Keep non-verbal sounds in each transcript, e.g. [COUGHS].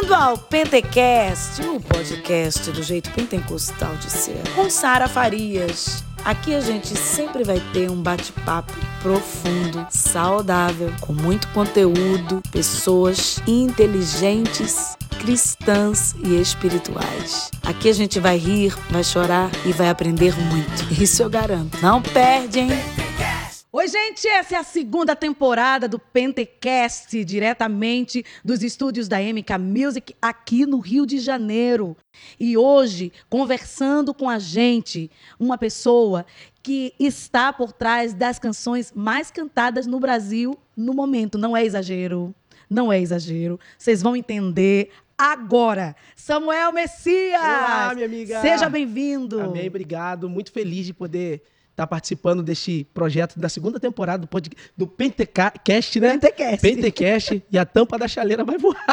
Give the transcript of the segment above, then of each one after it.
Bem-vindo ao Pentecast, o podcast do jeito pentecostal de ser, com Sara Farias. Aqui a gente sempre vai ter um bate-papo profundo, saudável, com muito conteúdo, pessoas inteligentes, cristãs e espirituais. Aqui a gente vai rir, vai chorar e vai aprender muito. Isso eu garanto. Não perde, hein? Oi, gente, essa é a segunda temporada do Pentecast, diretamente dos estúdios da MK Music aqui no Rio de Janeiro. E hoje, conversando com a gente, uma pessoa que está por trás das canções mais cantadas no Brasil no momento. Não é exagero. Não é exagero. Vocês vão entender agora. Samuel Messias! Olá, minha amiga! Seja bem-vindo! Amém, obrigado. Muito feliz de poder estar participando deste projeto da segunda temporada do, pod, do Pentecast, né? Pentecast. Pentecast. e a tampa da chaleira vai voar.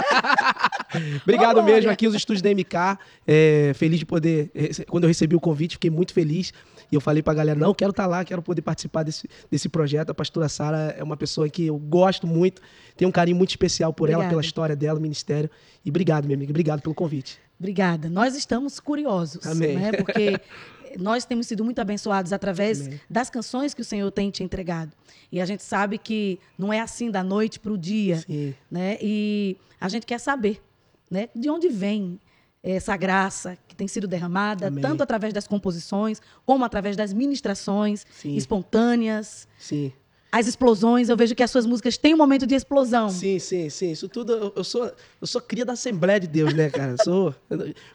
[LAUGHS] Obrigado mesmo aqui nos estúdios da MK. É, feliz de poder. Quando eu recebi o convite, fiquei muito feliz. E eu falei pra galera, não, quero estar lá, quero poder participar desse, desse projeto. A pastora Sara é uma pessoa que eu gosto muito, tenho um carinho muito especial por ela, Obrigada. pela história dela, ministério. E obrigado, minha amiga, obrigado pelo convite. Obrigada. Nós estamos curiosos, Amém. né? Porque [LAUGHS] nós temos sido muito abençoados através Amém. das canções que o Senhor tem te entregado. E a gente sabe que não é assim da noite para o dia, Sim. né? E a gente quer saber, né? De onde vem essa graça que tem sido derramada, Amém. tanto através das composições, como através das ministrações Sim. espontâneas, Sim. As explosões. Eu vejo que as suas músicas têm um momento de explosão. Sim, sim, sim. Isso tudo, eu- eu sou, eu sou cria da Assembleia de Deus, né, cara? Eu sou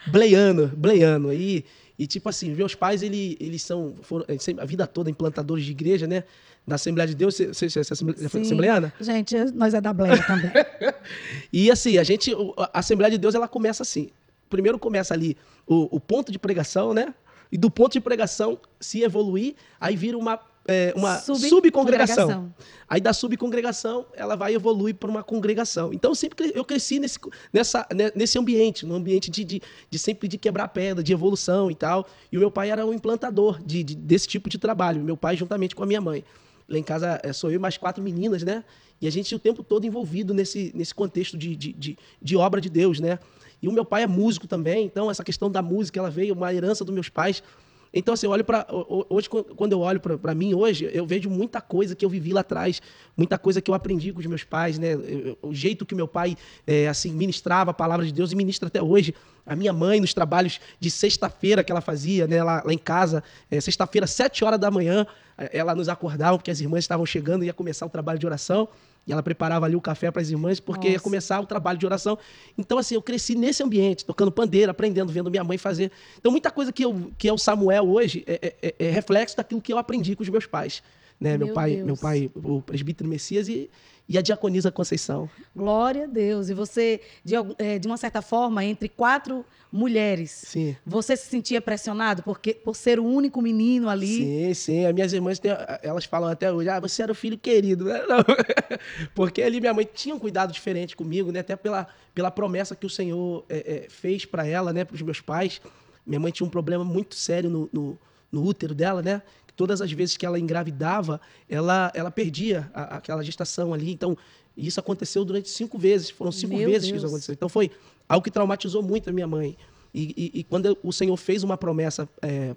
bleiano, bleiano. E, e tipo assim, meus pais, ele, eles são, foram, a vida toda implantadores de igreja, né? Da Assembleia de Deus. Você, você, você é assemble- Sim. assembleiana? Gente, nós é da Bleia também. [LAUGHS] E assim, a gente, a Assembleia de Deus, ela começa assim. Primeiro começa ali o, o ponto de pregação, né? E do ponto de pregação se evoluir, aí vira uma, é, uma Subcongregação. Aí da subcongregação, ela vai evoluir para uma congregação. Então, sempre eu cresci nesse, nessa, né, nesse ambiente, no ambiente de, de, de sempre de quebrar pedra, de evolução e tal. E o meu pai era um implantador de, de- desse tipo de trabalho. Meu pai juntamente com a minha mãe. Lá em casa é, sou eu e mais quatro meninas, né? E a gente o tempo todo envolvido nesse, nesse contexto de, de, de, de obra de Deus, né? E o meu pai é músico também, então essa questão da música, ela veio, uma herança dos meus pais. Então, assim, eu olho para hoje, quando eu olho para mim hoje, eu vejo muita coisa que eu vivi lá atrás, muita coisa que eu aprendi com os meus pais, né? O jeito que meu pai, é, assim, ministrava a palavra de Deus e ministra até hoje. A minha mãe, nos trabalhos de sexta-feira que ela fazia, né, lá, lá em casa, é, sexta-feira, sete horas da manhã, é, ela nos acordava porque as irmãs estavam chegando e ia começar o trabalho de oração. E ela preparava ali o café para as irmãs, porque ia Nossa. começar o trabalho de oração. Então, assim, eu cresci nesse ambiente, tocando pandeiro, aprendendo, vendo minha mãe fazer. Então, muita coisa que, eu, que é o Samuel hoje é, é- é reflexo daquilo que eu aprendi com os meus pais. Né? Meu, Meu pai, Deus. meu pai, o presbítero Messias e, e a diaconisa Conceição. Glória a Deus. E você, de, eh, de uma certa forma, entre quatro mulheres, Sim. você se sentia pressionado porque, por ser o único menino ali? Sim, sim. As minhas irmãs, têm- elas falam até hoje, ah, você era o filho querido. [LAUGHS] Não. [LAUGHS] Porque ali minha mãe tinha um cuidado diferente comigo, né? Até pela, pela promessa que o Senhor é, é, fez para ela, né? Para os meus pais. Minha mãe tinha um problema muito sério no, no, no útero dela, né? Todas as vezes que ela engravidava, ela, ela perdia a- aquela gestação ali. Então, isso aconteceu durante cinco vezes. Foram cinco Meu vezes que Deus. isso aconteceu. Então, foi algo que traumatizou muito a minha mãe. E, e- e quando o Senhor fez uma promessa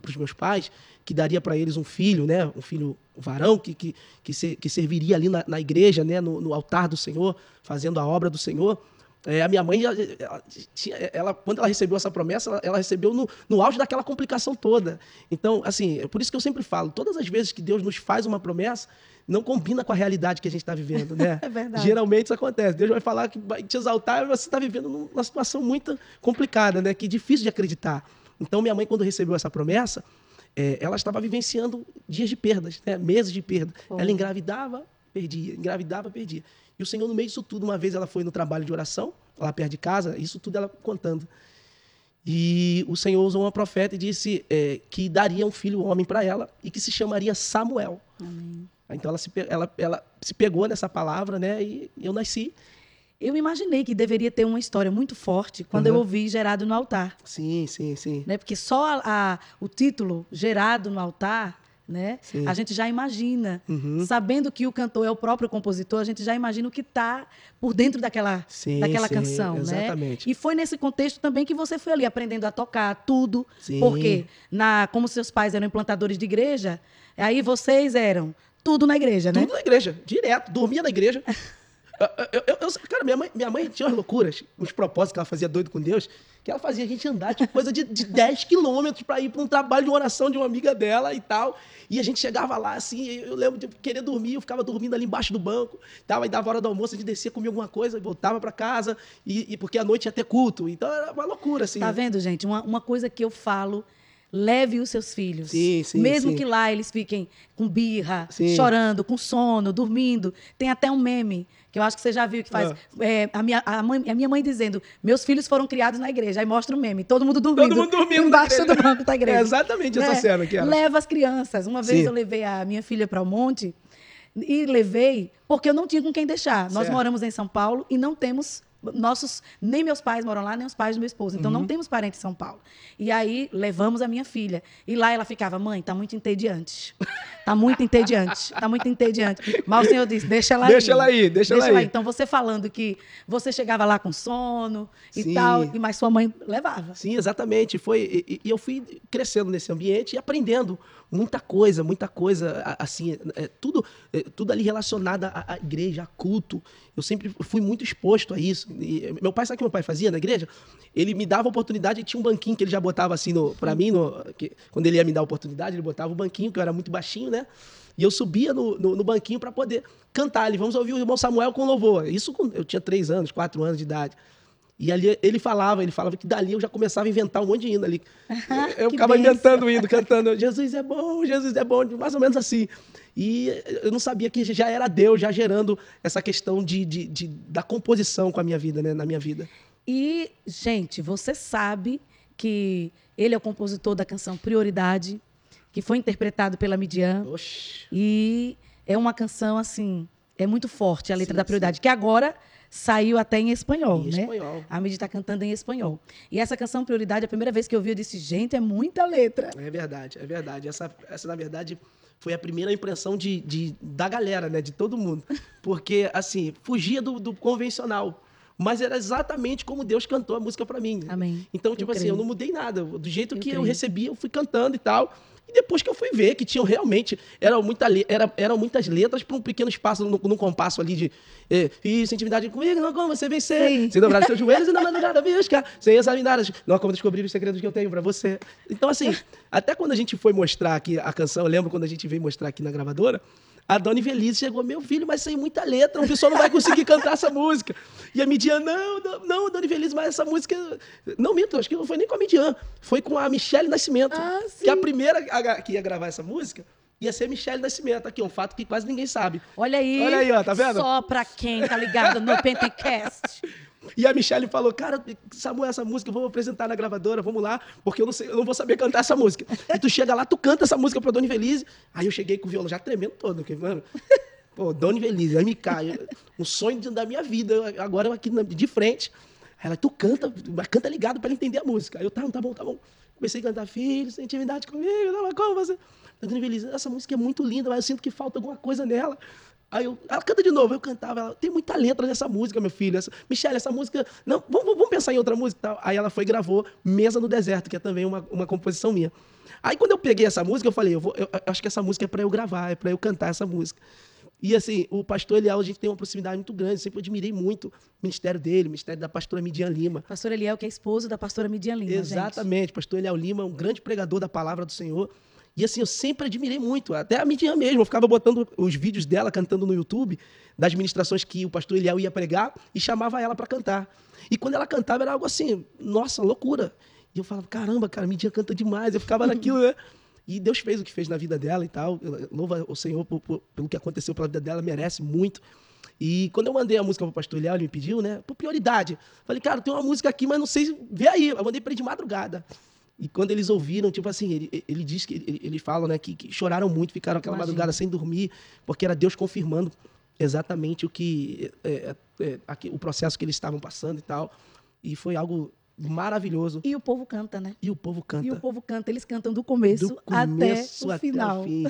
para os meus pais, que daria para eles um filho, né? Um filho varão, que, que, que, se- que serviria ali na, na igreja, né? No, no altar do Senhor, fazendo a obra do Senhor. É, a minha mãe, ela, ela quando ela recebeu essa promessa, ela, ela recebeu no, no auge daquela complicação toda. Então, assim, é por isso que eu sempre falo, todas as vezes que Deus nos faz uma promessa, não combina com a realidade que a gente está vivendo, né? [LAUGHS] É verdade. Geralmente isso acontece. Deus vai falar que vai te exaltar e você está vivendo numa situação muito complicada, né? Que é difícil de acreditar. Então, minha mãe, quando recebeu essa promessa, eh, ela estava vivenciando dias de perdas, né? meses de perda. Foi. Ela engravidava, perdia, engravidava, perdia. E o Senhor, no meio disso tudo, uma vez ela foi no trabalho de oração, lá perto de casa, isso tudo ela contando. E o Senhor usou uma profeta e disse eh, que daria um filho homem para ela e que se chamaria Samuel. Amém. Então ela se, ela, ela se pegou nessa palavra, né? E eu nasci. Eu imaginei que deveria ter uma história muito forte quando eu Uhum. ouvi Gerado no Altar. Sim, sim, sim. Né? Porque só a- a- o título Gerado no Altar né? Sim. A gente já imagina, Uhum. sabendo que o cantor é o próprio compositor, a gente já imagina o que está por dentro daquela, Sim, daquela sim, canção, né? exatamente. E foi nesse contexto também que você foi ali aprendendo a tocar tudo, porque na, como seus pais eram implantadores de igreja, aí vocês eram tudo na igreja, né? Tudo na igreja, direto. Dormia na igreja. [LAUGHS] Eu- eu- eu- cara, minha mãe, minha mãe tinha umas loucuras, uns propósitos que ela fazia doido com Deus, que ela fazia a gente andar, tipo, coisa de, de 10 quilômetros para ir para um trabalho de oração de uma amiga dela e tal. E a gente chegava lá, assim, eu lembro de querer dormir, eu ficava dormindo ali embaixo do banco, tal, aí dava hora do almoço, a gente descia, comia alguma coisa, voltava para casa, e, e porque à noite ia ter culto. Então era uma loucura, assim. Tá vendo, gente? Uma, uma coisa que eu falo. Leve os seus filhos. Sim, sim, Mesmo sim. que lá eles fiquem com birra, chorando, com sono, dormindo. Tem até um meme que eu acho que você já viu que faz. Ah. é, a, minha, a, mãe- a minha mãe dizendo: Meus filhos foram criados na igreja. Aí mostra o meme. Todo mundo dormindo. Todo mundo dormindo Embaixo do banco da igreja. É exatamente essa Né? cena que era. Leva as crianças. Uma vez Sim. eu levei a minha filha para o monte e levei porque eu não tinha com quem deixar. Nós Certo. moramos em São Paulo e não temos nossos nem meus pais moram lá nem os pais do meu esposo. Então Uhum. não temos parente em São Paulo. E aí levamos a minha filha e lá ela ficava: "Mãe, tá muito entediante. Tá muito entediante. Tá muito entediante". Mas o senhor disse: "Deixa ela Deixa ir. ela ir, deixa ela ir. Então você falando que você chegava lá com sono e Sim. tal, e mas sua mãe levava. Sim, exatamente. Foi e, e eu fui crescendo nesse ambiente e aprendendo muita coisa, muita coisa, assim, é, tudo, é, tudo ali relacionado à, à igreja, a culto. Eu sempre fui muito exposto a isso. E, meu pai, sabe o que meu pai fazia na igreja? Ele me dava oportunidade, e tinha um banquinho que ele já botava assim pra mim, no, que, quando ele ia me dar oportunidade, ele botava o banquinho, que eu era muito baixinho, né? E eu subia no, no, no banquinho para poder cantar ali. Vamos ouvir o irmão Samuel com louvor. Isso eu tinha três anos, quatro anos de idade. E ali ele falava, ele falava que dali eu já começava a inventar um monte de hino ali. [LAUGHS] Eu ficava inventando hino, cantando, Jesus é bom, Jesus é bom, mais ou menos assim. E eu não sabia que já era Deus, já gerando essa questão de, de, de- da composição com a minha vida, né? Na minha vida. E, gente, você sabe que ele é o compositor da canção Prioridade, que foi interpretado pela Midian. Oxi. E é uma canção, assim, é muito forte a letra Sim, da Prioridade, que agora saiu até em espanhol, Em né? espanhol. A Midi está cantando em espanhol. E essa canção Prioridade, a primeira vez que eu vi, eu disse, gente, é muita letra. É verdade, é verdade. Essa, essa na verdade, foi a primeira impressão de, de- da galera, né? De todo mundo. Porque, assim, fugia do, do convencional. Mas era exatamente como Deus cantou a música pra mim. Amém. Então, Eu tipo assim, creio. eu não mudei nada. Do jeito Eu que eu creio. recebi, eu fui cantando e tal. E depois que eu fui ver que tinham realmente. Eram, muita era, eram muitas letras para um pequeno espaço, num, num compasso ali de. É, isso, intimidade comigo, não como você vencer. Sim. Sem dobrar os seus [LAUGHS] joelhos e na madrugada buscar. Sem examinar. Não como descobrir os segredos que eu tenho para você. Então, assim, até quando a gente foi mostrar aqui a canção, eu lembro quando a gente veio mostrar aqui na gravadora. A Dona Invelise chegou, meu filho, mas sem muita letra, o pessoal não vai conseguir cantar essa música. E a Midian, não, não, Dona mas essa música. Não minto, acho que não foi nem com a Midian, foi com a Michelle Nascimento. Ah, que a primeira a gra- que ia gravar essa música ia ser Michelle Nascimento. Aqui, um fato que quase ninguém sabe. Olha aí. Olha aí, ó, tá vendo? Só pra quem tá ligado no Pentecast. [LAUGHS] E a Michelle falou, cara, Samuel, essa música vou apresentar na gravadora, vamos lá, porque eu não, sei, eu não vou saber cantar essa música. [LAUGHS] E tu chega lá, tu canta essa música pra Dona Invelise. Aí eu cheguei com o violão já tremendo todo, porque, mano, [LAUGHS] pô, Dona Invelise, aí me cai. Um sonho da minha vida, agora eu aqui de frente. Aí Ela, tu canta, mas canta ligado pra ela entender a música. Aí eu, tá, tá bom, tá bom. Comecei a cantar, filho, sem intimidade comigo, não, mas como você? Dona Invelise, essa música é muito linda, mas eu sinto que falta alguma coisa nela. Aí eu, ela canta de novo, eu cantava, ela, tem muita letra nessa música, meu filho. Essa, Michelle, essa música, não, vamos, vamos pensar em outra música tal. Aí ela foi e gravou Mesa no Deserto, que é também uma, uma composição minha. Aí quando eu peguei essa música, eu falei, eu, vou, eu, eu acho que essa música é para eu gravar, é para eu cantar essa música. E assim, o pastor Eliel, a gente tem uma proximidade muito grande, sempre admirei muito o ministério dele, o ministério da pastora Midian Lima. Pastor Eliel, que é esposo da pastora Midian Lima, gente. Exatamente, pastor Eliel Lima é um grande pregador da palavra do Senhor. E assim, eu sempre admirei muito, até a Midian mesmo, eu ficava botando os vídeos dela cantando no YouTube, das ministrações que o pastor Eliel ia pregar, e chamava ela para cantar. E quando ela cantava, era algo assim, nossa, loucura. E eu falava, caramba, cara, Midian canta demais, eu ficava [LAUGHS] naquilo, né? E Deus fez o que fez na vida dela e tal. Louva o Senhor por- por- pelo que aconteceu pela vida dela, merece muito. E quando eu mandei a música pro pastor Léo, ele me pediu, né? Por prioridade. Falei, cara, tem uma música aqui, mas não sei, vê aí. Eu mandei pra ele de madrugada. E quando eles ouviram, tipo assim, ele, ele diz que ele, ele fala, né, que, que choraram muito, ficaram aquela Imagino. madrugada sem dormir, porque era Deus confirmando exatamente o que é, é, é, aqui- o processo que eles estavam passando e tal. E foi algo maravilhoso. E o povo canta, né? E o povo canta. E o povo canta, eles cantam do começo, do começo até o final. fim.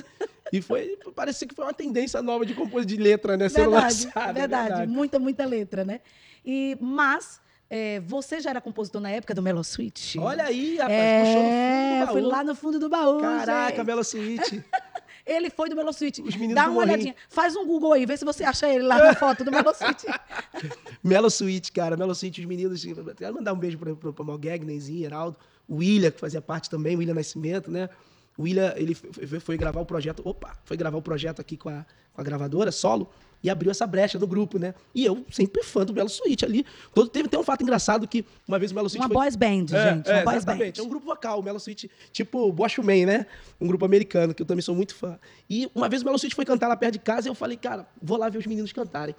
E foi, parecia que foi uma tendência nova de compor de letra, né? Sendo Verdade, lançada, verdade, verdade. muita, muita letra, né? E, mas é, você já era compositor na época do Melo Suite? Olha aí, rapaz, puxou no fundo É, do baú. fui lá no fundo do baú. Caraca, gente. Melo Suíte. [LAUGHS] Ele foi do Melo Suite. Os meninos Dá uma olhadinha. Faz um Google aí, vê se você acha ele lá na [LAUGHS] foto do Melo Suite. Melo Suíte, cara. Melo Suíte, os meninos. Quero mandar um beijo para o Malgag, Nenzinho, Heraldo. O William, que fazia parte também, o William Nascimento, né? O William, ele foi, foi- foi gravar o projeto. Opa! Foi gravar o projeto aqui com a, com a gravadora, solo, e abriu essa brecha no grupo, né? E eu sempre fã do Melo Suíte ali. Todo, teve, tem um fato engraçado que uma vez o Melo Suíte Uma foi. boys band, É, gente. é, uma boys exatamente. É band. um grupo vocal, o Melo Suite, tipo Bosch Man, né? Um grupo americano, que eu também sou muito fã. E uma vez o Melo Suite foi cantar lá perto de casa e eu falei, cara, vou lá ver os meninos cantarem.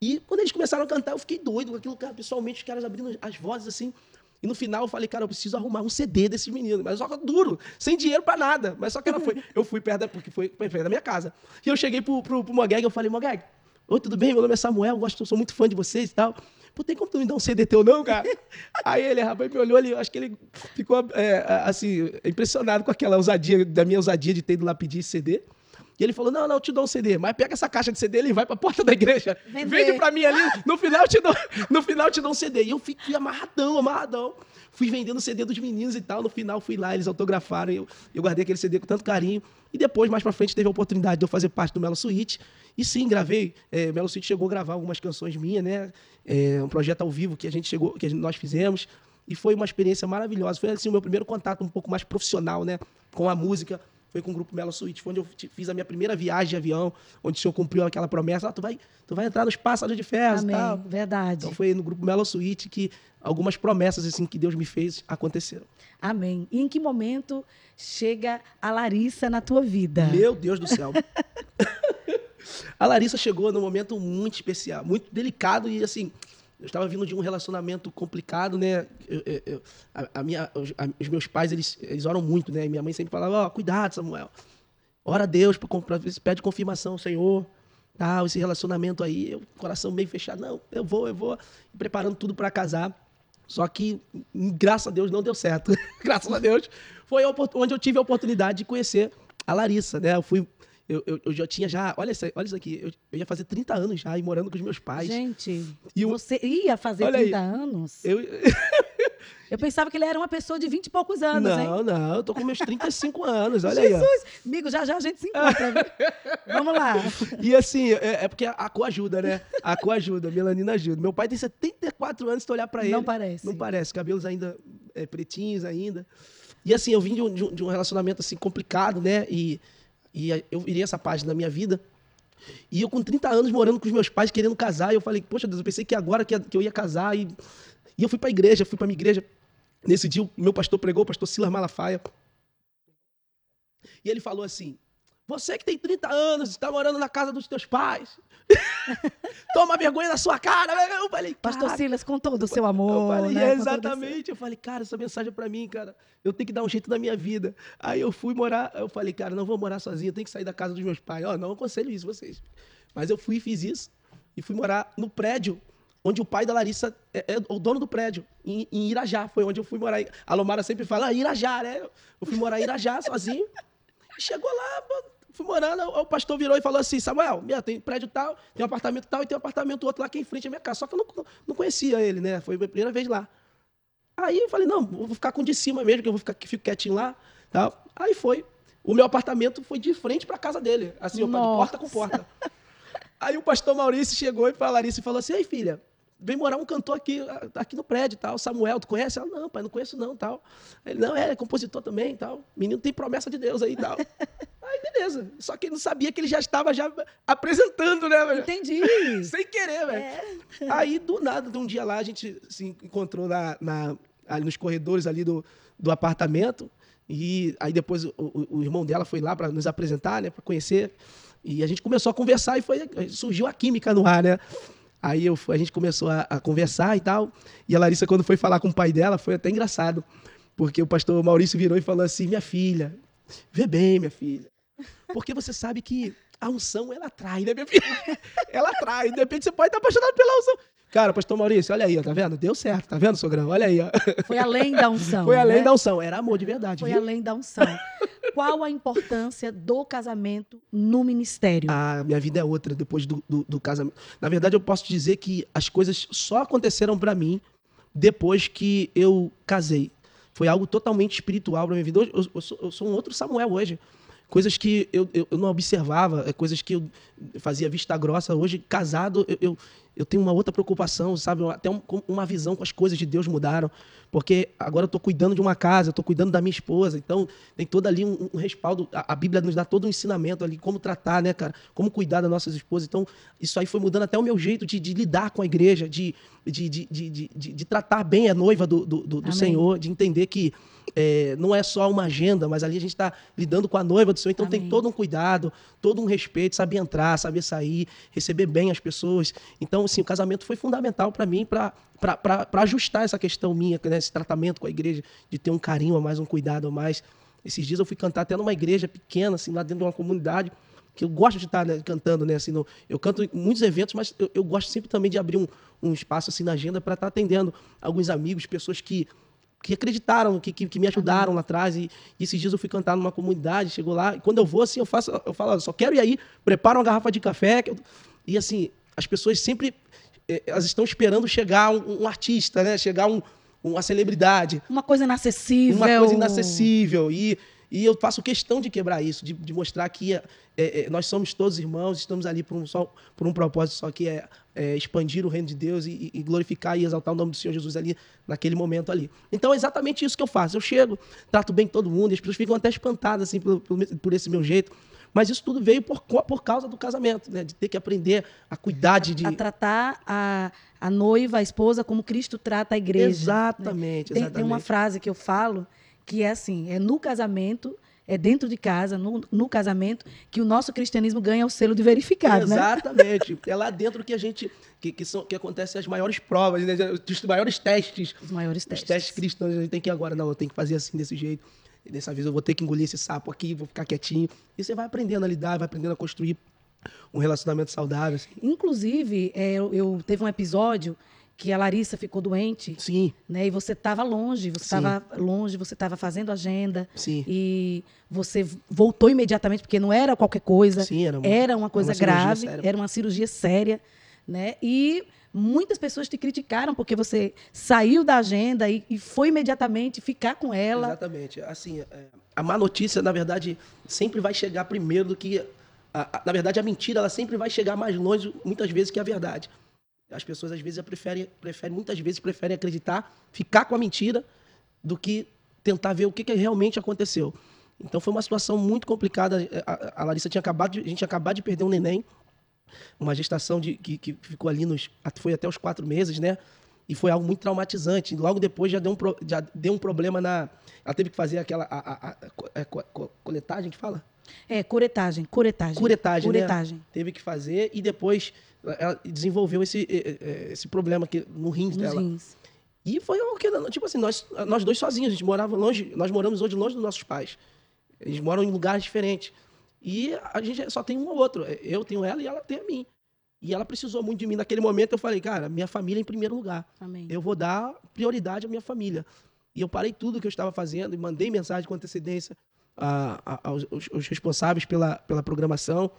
E quando eles começaram a cantar, eu fiquei doido com aquilo, cara, pessoalmente, os caras abrindo as vozes assim. E no final eu falei, cara, eu preciso arrumar um CD desses meninos. Mas só duro, sem dinheiro pra nada. Mas só que ela foi. [LAUGHS] Eu fui perto da, porque foi, perto da minha casa. E eu cheguei pro, pro, pro Mogag, eu falei, Mogag, oi, tudo bem? Meu nome é Samuel, eu gosto, eu sou muito fã de vocês e tal. Pô, tem como tu me dar um CD teu, não, cara? [LAUGHS] Aí ele, rapaz, me olhou ali, eu acho que ele ficou, é, assim, impressionado com aquela ousadia, da minha ousadia de ter ido lá pedir esse CD. E ele falou: Não, não, eu te dou um CD, mas pega essa caixa de CD e vai pra porta da igreja. Vender. Vende pra mim ali, no final eu te dou, no final te dou um CD. E eu fiquei amarradão, amarradão. Fui vendendo o CD dos meninos e tal. No final fui lá, eles autografaram. Eu, eu guardei aquele CD com tanto carinho. E depois, mais pra frente, teve a oportunidade de eu fazer parte do Melo Suite. E sim, gravei. É, Melo Suite chegou a gravar algumas canções minhas, né? É, um projeto ao vivo que a gente chegou, que gente- nós fizemos. E foi uma experiência maravilhosa. Foi assim o meu primeiro contato um pouco mais profissional, né? Com a música. Foi com o grupo Melo Suite, foi onde eu fiz a minha primeira viagem de avião, onde o senhor cumpriu aquela promessa, ah, tu vai, tu vai entrar nos pássaros de ferro Amém. tal. Verdade. Então foi no grupo Melo Suite que algumas promessas assim que Deus me fez aconteceram. Amém. E em que momento chega a Larissa na tua vida? Meu Deus do céu. [LAUGHS] a Larissa chegou num momento muito especial, muito delicado e assim, eu estava vindo de um relacionamento complicado, né? Eu- eu- eu- a, a minha, os, a- os meus pais, eles, eles oram muito, né? E minha mãe sempre falava, ó, cuidado, Samuel. Ora a Deus, pra- pede confirmação, Senhor. Tal, esse relacionamento aí, eu, coração meio fechado. Não, eu vou, eu vou. Preparando tudo para casar. Só que, graças a Deus, não deu certo. [LAUGHS] graças a Deus. Foi onde eu tive a oportunidade de conhecer a Larissa, né? Eu fui. Eu, eu, eu já tinha já. Olha isso, aí, olha isso aqui. Eu, eu ia fazer 30 anos já e morando com os meus pais. Gente, E o- você ia fazer Olha aí. 30 anos? Eu, [LAUGHS] Eu pensava que ele era uma pessoa de 20 e poucos anos, hein? não, não, eu tô com meus 35 anos. Olha aí. ó. Jesus! Amigo, já já a gente se encontra. viu? [LAUGHS] Vamos lá. E assim, é, é porque a, a cor ajuda, né? A cor ajuda, a melanina ajuda. Meu pai tem 74 anos, se tu olhar pra ele. Não parece. Não parece, cabelos ainda é, pretinhos ainda. E assim, eu vim de um- de um relacionamento assim complicado, né? E, e a- eu virei essa página na minha vida. E eu com 30 anos morando com os meus pais, querendo casar, e eu falei, poxa Deus, eu pensei que agora que, eu ia casar. E, e eu fui pra igreja, fui pra minha igreja. Nesse dia, o meu pastor pregou, o pastor Silas Malafaia. E ele falou assim: Você que tem 30 anos, está morando na casa dos teus pais. [LAUGHS] Toma vergonha na sua cara. Eu falei, Pastor. Silas, com todo o seu Eu amor. falei, né? "É, Com todo o seu- exatamente. Eu falei, cara, essa mensagem é pra mim, cara. Eu tenho que dar um jeito na minha vida. Aí eu fui morar, eu falei, cara, não vou morar sozinho, eu tenho que sair da casa dos meus pais. Ó, não aconselho isso vocês. Mas eu fui e fiz isso. E fui morar no prédio onde o pai da Larissa é, é o dono do prédio, em, em Irajá. Foi onde eu fui morar. A Lomara sempre fala, ah, Irajá, né? Eu fui morar em Irajá sozinho. Chegou lá, mano, fui morando, o pastor virou e falou assim, Samuel, minha, tem prédio tal, tem um apartamento tal e tem um apartamento outro lá aqui em frente à minha casa. Só que eu não, não conhecia ele, né? Foi a minha primeira vez lá. Aí eu falei, não, vou ficar com o de cima mesmo, que eu vou ficar fico quietinho lá. Tal. Aí foi. O meu apartamento foi de frente para casa dele, assim, ó, de porta com porta. Aí o pastor Maurício chegou e a Larissa e falou assim: Ei, filha, vem morar um cantor aqui, aqui no prédio e tal. Samuel, tu conhece? Ela, não, pai, não conheço não tal. Ele, não, é, é compositor também e tal. Menino tem promessa de Deus aí e tal. [LAUGHS] Aí, beleza. Só que ele não sabia que ele já estava já apresentando, né? velho? Entendi. [LAUGHS] Sem querer, velho. É. Aí, do nada, de um dia lá, a gente se encontrou na, na- ali nos corredores ali do, do apartamento. E aí depois o, o- o irmão dela foi lá para nos apresentar, né? Para conhecer. E a gente começou a conversar e foi, surgiu a química no ar, né? Aí eu, a gente começou a, a conversar e tal. E a Larissa, quando foi falar com o pai dela, foi até engraçado. Porque o pastor Maurício virou e falou assim: Minha filha, vê bem, minha filha. Porque você sabe que a unção, ela atrai, né, minha filha? [LAUGHS] Ela atrai. De repente você pode estar apaixonado pela unção. Cara, pastor Maurício, olha aí, ó, tá vendo? Deu certo, tá vendo, sogrão? Olha aí, ó. Foi além da unção. Foi além né? da unção. Era amor de verdade, Foi viu? além da unção. Qual a importância do casamento no ministério? A minha vida é outra depois do, do, do casamento. Na verdade, eu posso dizer que as coisas só aconteceram pra mim depois que eu casei. Foi algo totalmente espiritual pra minha vida. Hoje, Eu, eu sou, eu sou um outro Samuel hoje. Coisas que eu, eu, eu não observava, é, coisas que eu fazia vista grossa. Hoje, casado, eu, eu, eu tenho uma outra preocupação, sabe? Até um- uma visão com as coisas de Deus mudaram. Porque agora eu estou cuidando de uma casa, eu estou cuidando da minha esposa. Então, tem todo ali um, um respaldo. A, a Bíblia nos dá todo um ensinamento ali, como tratar, né, cara? Como cuidar das nossas esposas. Então, isso aí foi mudando até o meu jeito de, de lidar com a igreja, de, de, de, de, de, de- tratar bem a noiva do, do, do- do. Senhor, de entender que é, não é só uma agenda, mas ali a gente está lidando com a noiva do Senhor. Então, tem Amém. todo um cuidado, todo um respeito, saber entrar, saber sair, receber bem as pessoas. Então, assim, o casamento foi fundamental para mim, para ajustar essa questão minha, né, esse tratamento com a igreja, de ter um carinho a mais, um cuidado a mais. Esses dias eu fui cantar até numa igreja pequena, assim, lá dentro de uma comunidade, que eu gosto de estar né, cantando, né? Assim, no- eu canto em muitos eventos, mas eu, eu gosto sempre também de abrir um, um espaço assim na agenda para estar atendendo alguns amigos, pessoas que que acreditaram, que, que, que me ajudaram lá atrás. E, e esses dias eu fui cantar numa comunidade, chegou lá, e quando eu vou, assim, eu faço, eu falo, "Olha, só quero ir aí, prepara uma garrafa de café. eu-" E assim, as pessoas sempre eh, elas estão esperando chegar um, um artista, né? Chegar um, uma celebridade, Uma coisa inacessível. uma coisa inacessível. E, e eu faço questão de quebrar isso, de, de mostrar que é, é, nós somos todos irmãos, estamos ali por um, só, por um propósito só que é, é expandir o reino de Deus e, e glorificar e exaltar o nome do Senhor Jesus ali naquele momento ali. Então é exatamente isso que eu faço. Eu chego, trato bem todo mundo, e as pessoas ficam até espantadas assim, por, por, por esse meu jeito. Mas isso tudo veio por, por causa do casamento, né? De ter que aprender a cuidar de. de- A tratar a, a noiva, a esposa, como Cristo trata a igreja. Exatamente, Tem, exatamente. tem uma frase que eu falo que é assim: é no casamento, é dentro de casa, no, no casamento, que o nosso cristianismo ganha o selo de verificado, né? Exatamente. É lá dentro que a gente. Que, que, são, que acontecem as maiores provas, né? os maiores testes. Os maiores Os testes. testes cristãos, a gente tem que ir agora, não, eu tenho que fazer assim, desse jeito. E dessa vez eu vou ter que engolir esse sapo aqui, vou ficar quietinho. E você vai aprendendo a lidar, vai aprendendo a construir um relacionamento saudável. assim. Inclusive, é, eu, eu- teve um episódio que a Larissa ficou doente, Sim, né? E você estava longe, você estava longe, você estava fazendo agenda sim. e você voltou imediatamente porque não era qualquer coisa, Sim, era uma, era uma coisa cirurgia grave, era uma cirurgia séria, né? E muitas pessoas te criticaram porque você saiu da agenda e, e foi imediatamente ficar com ela. Exatamente. Assim, é, a má notícia, na verdade, sempre vai chegar primeiro do que. a- a- na verdade, a mentira ela sempre vai chegar mais longe, muitas vezes, que a verdade. As pessoas, às vezes, preferem, preferem muitas vezes, preferem acreditar, ficar com a mentira, do que tentar ver o que, que realmente aconteceu. Então, foi uma situação muito complicada. A, a Larissa tinha acabado de, a gente tinha acabado de perder um neném, uma gestação de, que, que ficou ali nos. Foi até os quatro meses, né? E foi algo muito traumatizante. Logo depois já deu um, pro- já deu um problema na. Ela teve que fazer aquela. A, a- a- é, co- co- coletagem que fala? É, curetagem, curetagem. Curetagem, né? Curetagem. Teve que fazer e depois ela desenvolveu esse, esse problema aqui no rim Nos dela. rins. E foi algo que, tipo assim, nós, nós dois sozinhos, a gente morava longe, nós moramos hoje longe dos nossos pais. Eles moram em lugares diferentes. E a gente só tem um ou outro. Eu tenho ela e ela tem a mim. E ela precisou muito de mim naquele momento. Eu falei, cara, minha família em primeiro lugar. Amém. Eu vou dar prioridade à minha família. E eu parei tudo que eu estava fazendo e mandei mensagem com antecedência a- a- aos, aos- aos responsáveis pela, pela programação.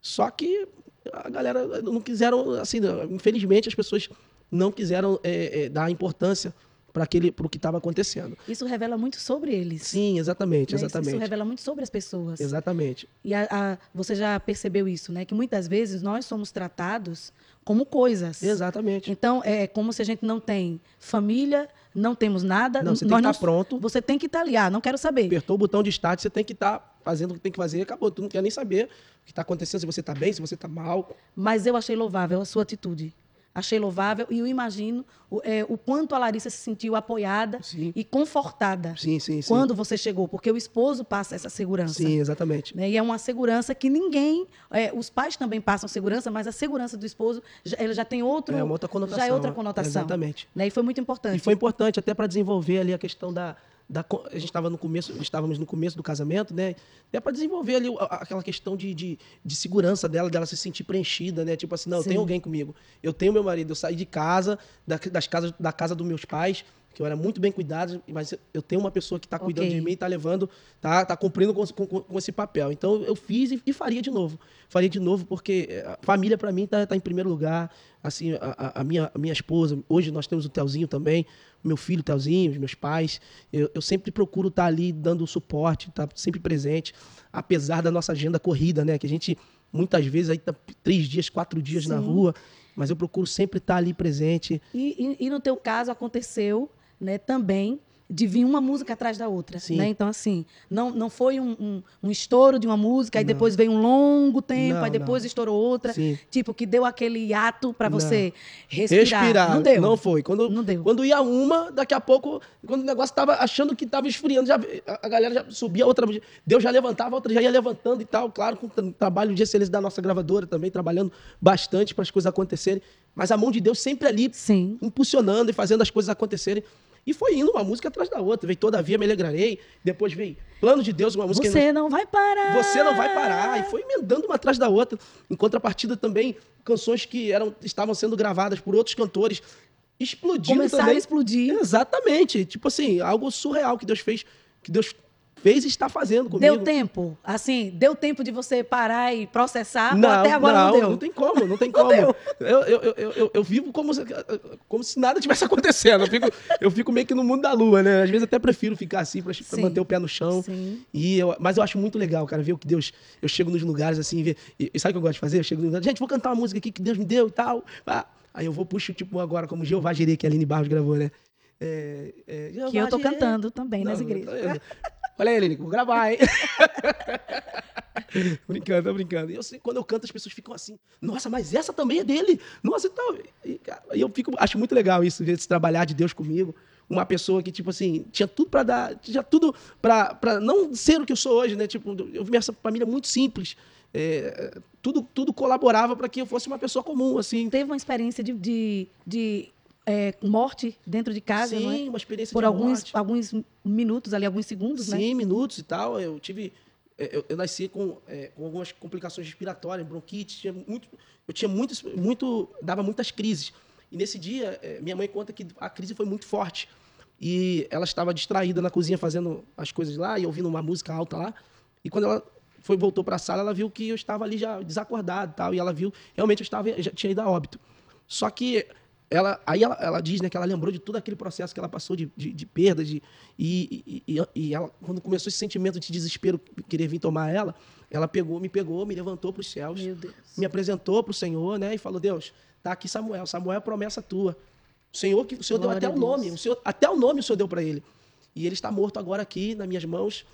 Só que a galera não quiseram, assim, infelizmente as pessoas não quiseram é, é, dar importância para aquele, para o que estava acontecendo. Isso revela muito sobre eles. Sim, exatamente, né? Isso- exatamente, Isso revela muito sobre as pessoas. exatamente. E a- a- você já percebeu isso, né? Que muitas vezes nós somos tratados como coisas. Exatamente. Então, é como se a gente não tem família, não temos nada. Não, você tem que estar pronto. Você tem que estar ali. Ah, não quero saber. Apertou o botão de start, você tem que estar fazendo o que tem que fazer e acabou. Tu não quer nem saber o que está acontecendo, se você está bem, se você está mal. Mas eu achei louvável a sua atitude. Achei louvável e eu imagino o, é, o quanto a Larissa se sentiu apoiada Sim. e confortada Sim, sim, quando você chegou, porque o esposo passa essa segurança. Sim, exatamente. né? E é uma segurança que ninguém. é, os pais também passam segurança, mas a segurança do esposo já, ele já tem outro. É outra conotação. Já é outra conotação. Exatamente. Né? E foi muito importante. E foi importante até para desenvolver ali a questão da, da a gente estava no começo, estávamos no começo do casamento, né? É para desenvolver ali aquela questão de, de, de segurança dela, dela se sentir preenchida, né? Tipo assim, não, eu Sim. tenho alguém comigo. Eu tenho meu marido, eu saí de casa, da, das casas, da casa dos meus pais, que eu era muito bem cuidado, mas eu tenho uma pessoa que está cuidando Ok. de mim, está levando, tá, tá cumprindo com, com- com esse papel. Então eu fiz e, e faria de novo. Faria de novo porque eh, a família para mim tá, tá em primeiro lugar. Assim, a, a- minha, a minha esposa, hoje nós temos o Telzinho também, meu filho Telzinho, os meus pais. Eu, eu sempre procuro estar ali dando suporte, estar sempre presente, apesar da nossa agenda corrida, né? Que a gente muitas vezes aí tá três dias, quatro dias na Sim. rua, mas eu procuro sempre estar ali presente. E, e- e no teu caso aconteceu, né, também de vir uma música atrás da outra, né? Então assim, não, não foi um, um, um estouro de uma música, aí Não. depois veio um longo tempo, Não, aí depois não. estourou outra, Sim. tipo que deu aquele ato para você respirar. Não deu. Não foi. Quando, Não deu. Quando ia uma, daqui a pouco, quando o negócio tava achando que tava esfriando, já, a, galera já subia, outra. Deus já levantava, outra já ia levantando e tal. Claro, com o tra- trabalho de excelência da nossa gravadora também, trabalhando bastante para as coisas acontecerem. Mas a mão de Deus sempre ali, Sim. impulsionando e fazendo as coisas acontecerem. E foi indo uma música atrás da outra. Veio Todavia Me Alegrarei. Depois veio Plano de Deus, uma música Você não vai parar. você não vai parar. E foi emendando uma atrás da outra. Em contrapartida também, canções que eram, estavam sendo gravadas por outros cantores, explodindo Começaram também. a explodir. Exatamente. Tipo assim, algo surreal que Deus fez, que Deus fez e está fazendo comigo. Deu tempo, assim, deu tempo de você parar e processar, ou até agora não, não, deu. não tem como, não [LAUGHS] tem como. Eu, eu, eu, eu, eu- vivo como se, como se nada tivesse [LAUGHS] acontecendo. Eu fico, eu fico meio que no mundo da lua, né? Às vezes até prefiro ficar assim para manter o pé no chão. Sim. E eu, mas eu acho muito legal, cara, ver o que Deus. Eu chego nos lugares assim, ver, e, sabe o que eu gosto de fazer? Eu chego nos lugares, gente, vou cantar uma música aqui que Deus me deu e tal. Ah, aí eu vou, puxo, tipo, agora, como Jeová Jireh, que a Aline Barros gravou, né? É, é, Que eu tô cantando também nas Não, igrejas. eu- [LAUGHS] Olha aí, Aline, vou gravar, hein? [LAUGHS] brincando, tô brincando. E eu quando eu canto, as pessoas ficam assim, nossa, mas essa também é dele. Nossa, então. E, cara, eu fico, acho muito legal isso, esse trabalhar de Deus comigo. Uma pessoa que, tipo assim, tinha tudo pra dar, tinha tudo pra não ser o que eu sou hoje, né? Tipo, eu vi essa família muito simples. É, tudo, tudo colaborava para que eu fosse uma pessoa comum, assim. Teve uma experiência de, de, de, é, morte dentro de casa, Sim, não é? uma experiência Por alguns, morte. alguns minutos ali, alguns segundos, né? Sim, minutos e tal. Eu tive. é, Eu, eu nasci com, é, com algumas complicações respiratórias, bronquite. Tinha muito, eu tinha muitos, muito. dava muitas crises. E nesse dia, é, minha mãe conta que a crise foi muito forte. E ela estava distraída na cozinha fazendo as coisas lá e ouvindo uma música alta lá. E quando ela foi voltou para a sala, ela viu que eu estava ali já desacordado e tal. E ela viu, realmente eu estava, já tinha ido a óbito. Só que ela, aí ela, ela diz né, que ela lembrou de todo aquele processo que ela passou de, de, de perda, de, e, e, e- ela, quando começou esse sentimento de desespero querer vir tomar ela, ela pegou, me pegou, me levantou para os céus, Meu Deus. me apresentou para o Senhor, né, e falou: Deus, tá aqui Samuel, Samuel é promessa tua. O Senhor que o Senhor Glória deu até o nome, o Senhor, até o nome o Senhor deu para ele. E ele está morto agora aqui nas minhas mãos.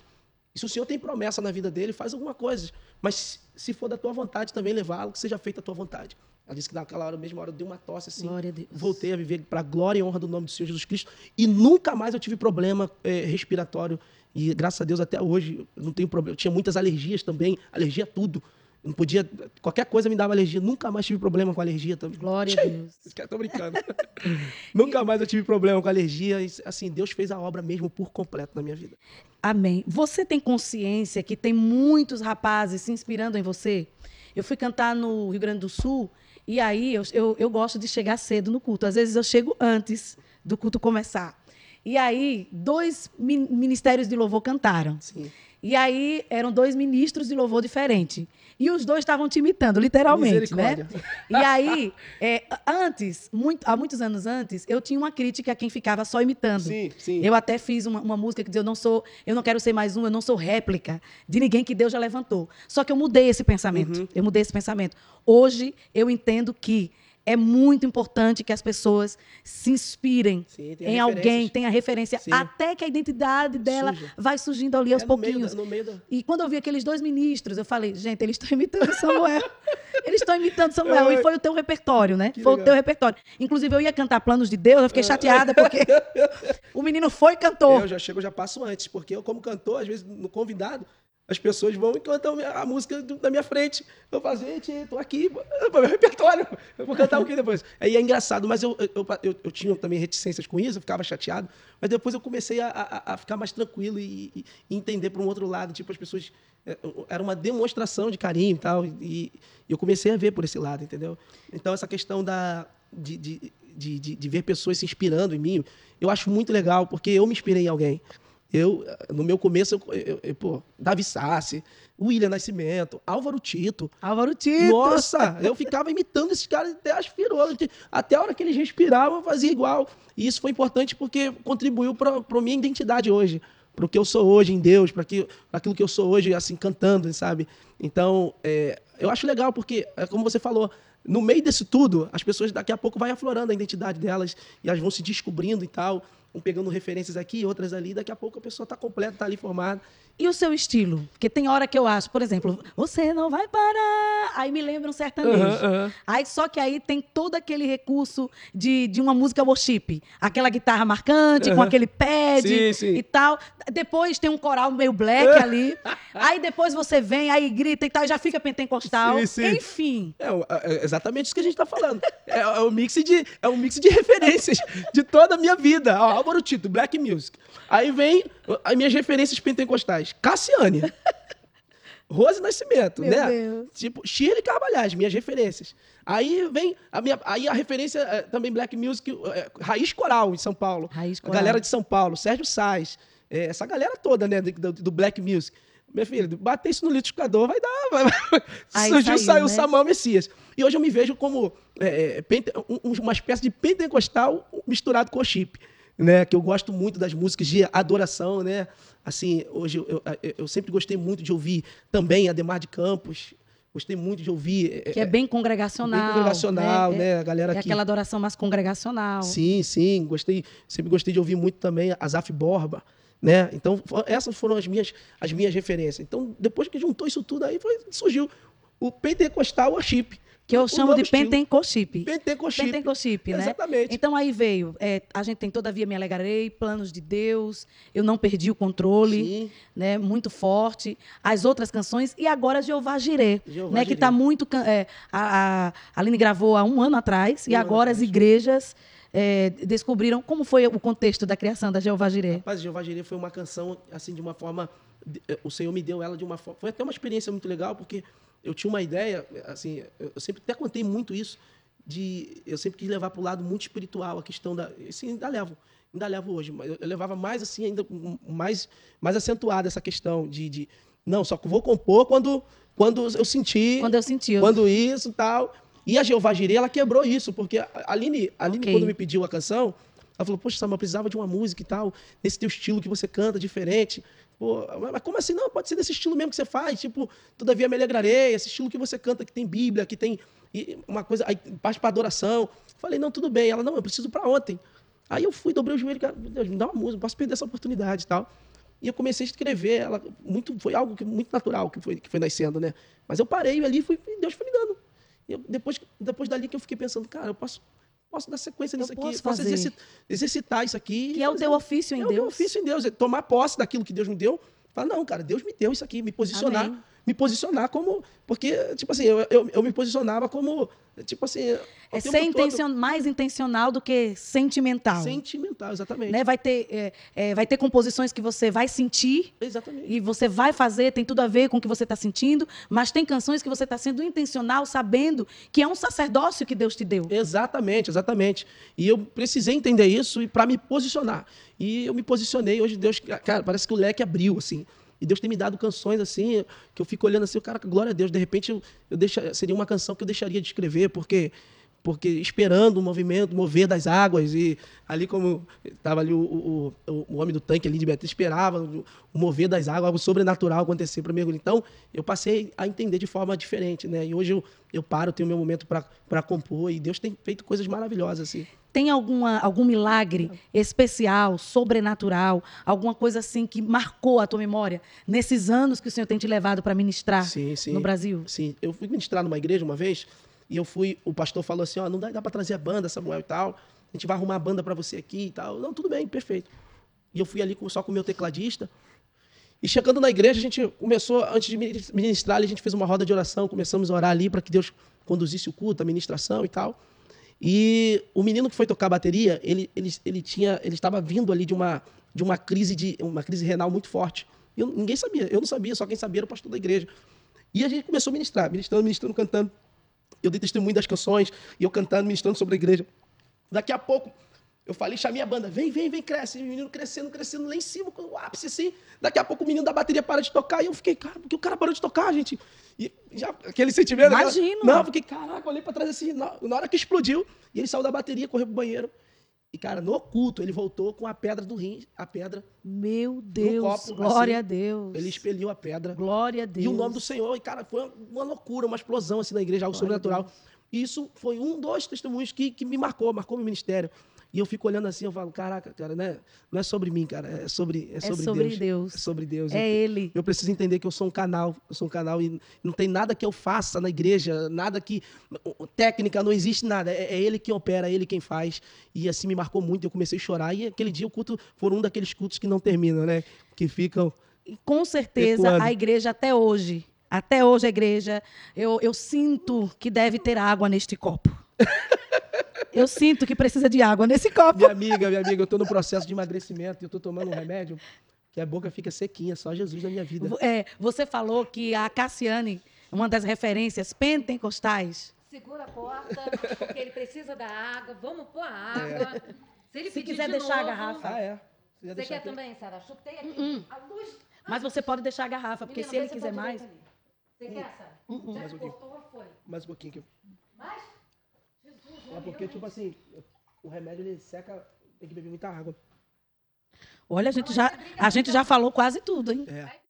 E se o Senhor tem promessa na vida dele, faz alguma coisa. Mas se for da tua vontade também levá-lo, que seja feita a tua vontade. Ela disse que naquela hora, mesma hora, deu uma tosse assim. Glória a Deus. Voltei a viver para a glória e honra do nome do Senhor Jesus Cristo. E nunca mais eu tive problema eh, respiratório. E graças a Deus até hoje eu não tenho problema. Eu tinha muitas alergias também, alergia a tudo. Não podia. Qualquer coisa me dava alergia. Nunca mais tive problema com alergia. Glória a Deus. Tô brincando. [LAUGHS] Nunca mais eu tive problema com alergia. Assim, Deus fez a obra mesmo por completo na minha vida. Amém. Você tem consciência que tem muitos rapazes se inspirando em você? Eu fui cantar no Rio Grande do Sul e aí eu, eu, eu gosto de chegar cedo no culto. Às vezes eu chego antes do culto começar. E aí, dois min- ministérios de louvor cantaram. Sim. E aí, eram dois ministros de louvor diferentes. E os dois estavam te imitando, literalmente, né? E aí, é, antes, muito- há muitos anos antes, eu tinha uma crítica a quem ficava só imitando. Sim, sim. Eu até fiz uma, uma música que dizia: eu não sou, eu não quero ser mais um, eu não sou réplica de ninguém que Deus já levantou. Só que eu mudei esse pensamento. Uhum. Eu mudei esse pensamento. Hoje eu entendo que é muito importante que as pessoas se inspirem Sim, em alguém, tenha referência, Sim. até que a identidade dela Surja. vai surgindo ali aos É pouquinhos. da- da- E quando eu vi aqueles dois ministros, eu falei, gente, eles estão imitando Samuel. [LAUGHS] eles estão imitando Samuel. E foi o teu repertório, né? Que foi o legal. teu repertório. Inclusive, eu ia cantar Planos de Deus, eu fiquei chateada, porque [LAUGHS] o menino foi e cantou. Eu já chego, eu já passo antes, porque eu, como cantor, às vezes, no convidado, As pessoas vão e cantam a música da minha frente. Eu falo, gente, tô aqui, meu repertório. Eu vou cantar o que depois? Aí é engraçado, mas eu, eu, eu, eu tinha também reticências com isso, eu ficava chateado. Mas depois eu comecei a, a, a ficar mais tranquilo e, e- entender para um outro lado. Tipo, as pessoas. é, Era uma demonstração de carinho e tal. E, eu comecei a ver por esse lado, entendeu? Então, essa questão da, de, de, de, de ver pessoas se inspirando em mim, eu acho muito legal, porque eu me inspirei em alguém. Eu, no meu começo, eu, eu- eu- pô, Davi Sassi, William Nascimento, Álvaro Tito. Álvaro Tito. Nossa, eu ficava imitando esses caras até aspirou. Até a hora que eles respiravam, eu fazia igual. E isso foi importante porque contribuiu para a minha identidade hoje. Para o que eu sou hoje em Deus, para aquilo que eu sou hoje, assim, cantando, sabe? Então, é, eu acho legal porque, é como você falou, no meio disso tudo, as pessoas daqui a pouco vai aflorando a identidade delas e elas vão se descobrindo e tal, vão pegando referências aqui, outras ali, daqui a pouco a pessoa está completa, está ali formada. E o seu estilo? Porque tem hora que eu acho, por exemplo, você não vai parar. Aí me lembra um sertanejo. Aham, aham. Aí só que aí tem todo aquele recurso de, de uma música worship. Aquela guitarra marcante, com Aham. aquele pad Sim, sim. e tal. Depois tem um coral meio black [LAUGHS] ali. Aí depois você vem, aí grita e tal, e já fica pentecostal. Sim, sim. Enfim. É, o- é exatamente isso que a gente está falando. É, é um mix de, é um mix de referências de toda a minha vida. Ó, Álvaro Tito, Black Music. Aí vem as minhas referências pentecostais. Cassiane. [LAUGHS] Rose Nascimento, Meu né? Deus. Tipo, Shirley Carvalhais, minhas referências. Aí vem a minha, aí a referência é, também Black Music, é, Raiz Coral em São Paulo. Raiz A Coral. galera de São Paulo, Sérgio Sais, é, essa galera toda, né, do, do Black Music. Meu filho, bater isso no liquidificador vai dar. Vai, vai. Aí Surgiu, saiu, saiu o né? Samuel Messias. E hoje eu me vejo como pente- um- uma espécie de pentecostal misturado com chip. Né, que eu gosto muito das músicas de adoração, né? Assim, hoje eu, eu- eu sempre gostei muito de ouvir também Ademar de Campos. Gostei muito de ouvir. Que é bem congregacional. bem congregacional, É- né? A galera É que aquela adoração mais congregacional. Sim, sim, gostei, sempre gostei de ouvir muito também a Zaf Borba, né? Então, essas foram as minhas, as minhas referências. Então, depois que juntou isso tudo aí, foi, surgiu o Pentecostal Worship. Que eu O chamo de estilo. Pentecoship. Pentecoship. Pentecoship, né? Exatamente. Então aí veio, é, a gente tem Todavia Me Alegrarei, Planos de Deus, Eu Não Perdi o Controle, Sim. né? Muito forte. As outras canções, e agora Jeová Jirê, Jeová né? Que Jirê. está muito... é, a, a Aline gravou há um ano atrás, e Um ano agora as atrás. igrejas é, descobriram como foi o contexto da criação da Jeová Jirê. Rapaz, Jeová Jireh foi uma canção, assim, de uma forma... eh, O Senhor me deu ela de uma forma... Foi até uma experiência muito legal, porque eu tinha uma ideia, assim, eu sempre até contei muito isso, de... Eu sempre quis levar para o lado muito espiritual, a questão da... Assim, ainda levo, ainda levo hoje, mas eu eu levava mais, assim, ainda mais, mais acentuada essa questão de... de não, só que vou compor quando, quando eu sentir... Quando eu senti. Quando isso e tal. E a Jeová Jireh, ela quebrou isso, porque a Aline, a Aline Ok. quando me pediu a canção, ela falou, poxa, Samuel, eu precisava de uma música e tal, nesse teu estilo que você canta, diferente. Pô, mas como assim? Não, pode ser desse estilo mesmo que você faz, tipo, Todavia me alegrarei, esse estilo que você canta, que tem Bíblia, que tem uma coisa, aí parte pra adoração. Falei, não, tudo bem. Ela, não, eu preciso pra ontem. Aí eu fui, dobrei o joelho, cara, meu Deus, me dá uma música, não posso perder essa oportunidade e tal. E eu comecei a escrever, ela muito foi algo que, muito natural que foi, que foi nascendo, né? Mas eu parei ali, fui, e Deus foi me dando. Eu- depois, depois dali que eu fiquei pensando, cara, eu posso, posso dar sequência Eu nisso aqui, posso eu posso fazer. exerci- exercitar isso aqui. Que é o teu ofício em é o meu Deus. ofício em Deus, é tomar posse daquilo que Deus me deu. Falar, não, cara, Deus me deu isso aqui, me posicionar, Amém. Me posicionar como, porque, tipo assim, eu, eu, eu me posicionava como, tipo assim, É ser mais intencional do que sentimental. sentimental, exatamente. Né? Vai, ter, é, é, vai ter composições que você vai sentir Exatamente. e você vai fazer, tem tudo a ver com o que você está sentindo, mas tem canções que você está sendo intencional, sabendo que é um sacerdócio que Deus te deu. Exatamente, exatamente. E eu precisei entender isso para me posicionar. E eu me posicionei. Hoje Deus, cara, parece que o leque abriu assim. E Deus tem me dado canções assim que eu fico olhando assim, cara, glória a Deus. De repente eu, eu deixa, seria uma canção que eu deixaria de escrever porque porque esperando o movimento, mover das águas e ali como estava ali o, o, o, o homem do tanque ali de Beatriz esperava o, o mover das águas, algo sobrenatural acontecer para mergulhar. Então eu passei a entender de forma diferente, né? E hoje eu, eu paro, tenho meu momento para compor e Deus tem feito coisas maravilhosas assim. Tem alguma, algum milagre especial, sobrenatural, alguma coisa assim que marcou a tua memória nesses anos que o Senhor tem te levado para ministrar Sim, sim. no Brasil? Sim, eu fui ministrar numa igreja uma vez e eu fui, o pastor falou assim, ó, não dá, dá para trazer a banda, Samuel e tal. A gente vai arrumar a banda para você aqui e tal. Não, tudo bem, perfeito. E eu fui ali só com o meu tecladista E chegando na igreja, a gente começou, antes de ministrar, a gente fez uma roda de oração, começamos a orar ali para que Deus conduzisse o culto, a ministração e tal. E o menino que foi tocar a bateria, ele, ele, ele tinha, ele estava vindo ali de uma, de uma crise de uma crise renal muito forte. Eu, ninguém sabia, eu não sabia, só quem sabia era o pastor da igreja. E a gente começou a ministrar, ministrando, ministrando, cantando. Eu dei testemunho das canções, e eu cantando, ministrando sobre a igreja. Daqui a pouco, eu falei, chamei a banda, vem, vem, vem, cresce. E o menino crescendo, crescendo lá em cima, com o ápice assim. Daqui a pouco o menino da bateria para de tocar. E eu fiquei, cara, porque o cara parou de tocar, gente. E já, aquele sentimento. Imagino. Aquela... Não, fiquei, caraca, olhei para trás assim. Na, na, hora que explodiu, e ele saiu da bateria, correu pro banheiro. E, cara, no oculto, ele voltou com a pedra do rim, a pedra. Meu Deus, copo, glória assim, a Deus. Ele expeliu a pedra. Glória a Deus. E o nome do Senhor, e, cara, foi uma loucura, uma explosão assim na igreja, algo glória sobrenatural. Isso foi um dos testemunhos que, que me marcou, marcou meu ministério. E eu fico olhando assim, eu falo, caraca, cara, né? não é sobre mim, cara, é sobre, é sobre, é sobre Deus. Deus. É sobre Deus. É eu, Ele. Eu preciso entender que eu sou um canal, eu sou um canal e não tem nada que eu faça na igreja, nada que técnica, não existe nada. É, é Ele quem opera, é Ele quem faz. E assim me marcou muito, eu comecei a chorar. E aquele dia o culto foi um daqueles cultos que não terminam, né? Que ficam. Com certeza ecoando. a igreja até hoje, até hoje a igreja, eu, eu sinto que deve ter água neste copo. [LAUGHS] Eu sinto que precisa de água nesse copo. Minha amiga, minha amiga, eu estou no processo de emagrecimento e eu estou tomando um remédio que a boca fica sequinha, só Jesus na minha vida. É, você falou que a Cassiane, uma das referências pentecostais. Segura a porta, porque ele precisa da água. Vamos pôr a água. É. Se ele Se quiser de deixar novo, a garrafa. Ah, é. Você, você quer aqui? também, Sara? Chutei aqui. Uh -uh. A luz. Mas você pode deixar a garrafa, porque Menina, se ele quiser mais. Você quer, Sara? Uh Já mais um cortou, foi? Mais um pouquinho. Mais? É porque, tipo assim, o remédio ele seca, tem que beber muita água. Olha, a gente já, a gente já falou quase tudo, hein? É.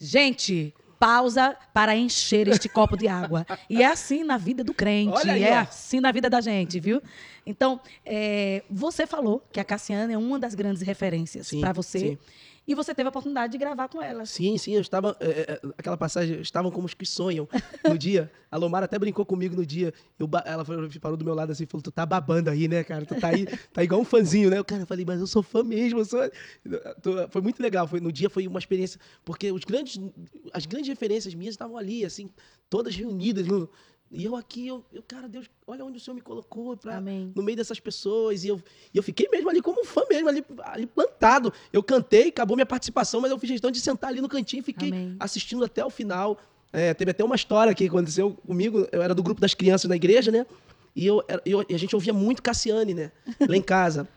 Gente, pausa para encher este [LAUGHS] copo de água. E é assim na vida do crente, aí, é ó. assim na vida da gente, viu? Então, é, você falou que a Cassiana é uma das grandes referências para você. Sim. E você teve a oportunidade de gravar com ela. Sim, sim, eu estava. É, aquela passagem, estavam como os que sonham no dia. A Lomara até brincou comigo no dia. Eu, ela parou do meu lado assim e falou: Tu tá babando aí, né, cara? Tu tá aí, [LAUGHS] tá igual um fãzinho, né? Eu, cara, falei, mas eu sou fã mesmo. Sou... Foi muito legal. Foi, no dia foi uma experiência, porque os grandes, as grandes referências minhas estavam ali, assim, todas reunidas no, e eu aqui, eu, eu, cara, Deus, olha onde o Senhor me colocou pra, no meio dessas pessoas. E eu, e eu fiquei mesmo ali como um fã mesmo, ali, ali plantado. Eu cantei, acabou minha participação, mas eu fiz questão de sentar ali no cantinho e fiquei Amém. assistindo até o final. É, teve até uma história que aconteceu comigo. Eu era do grupo das crianças na igreja, né? E, eu, eu, a gente ouvia muito Cassiane, né? Lá em casa.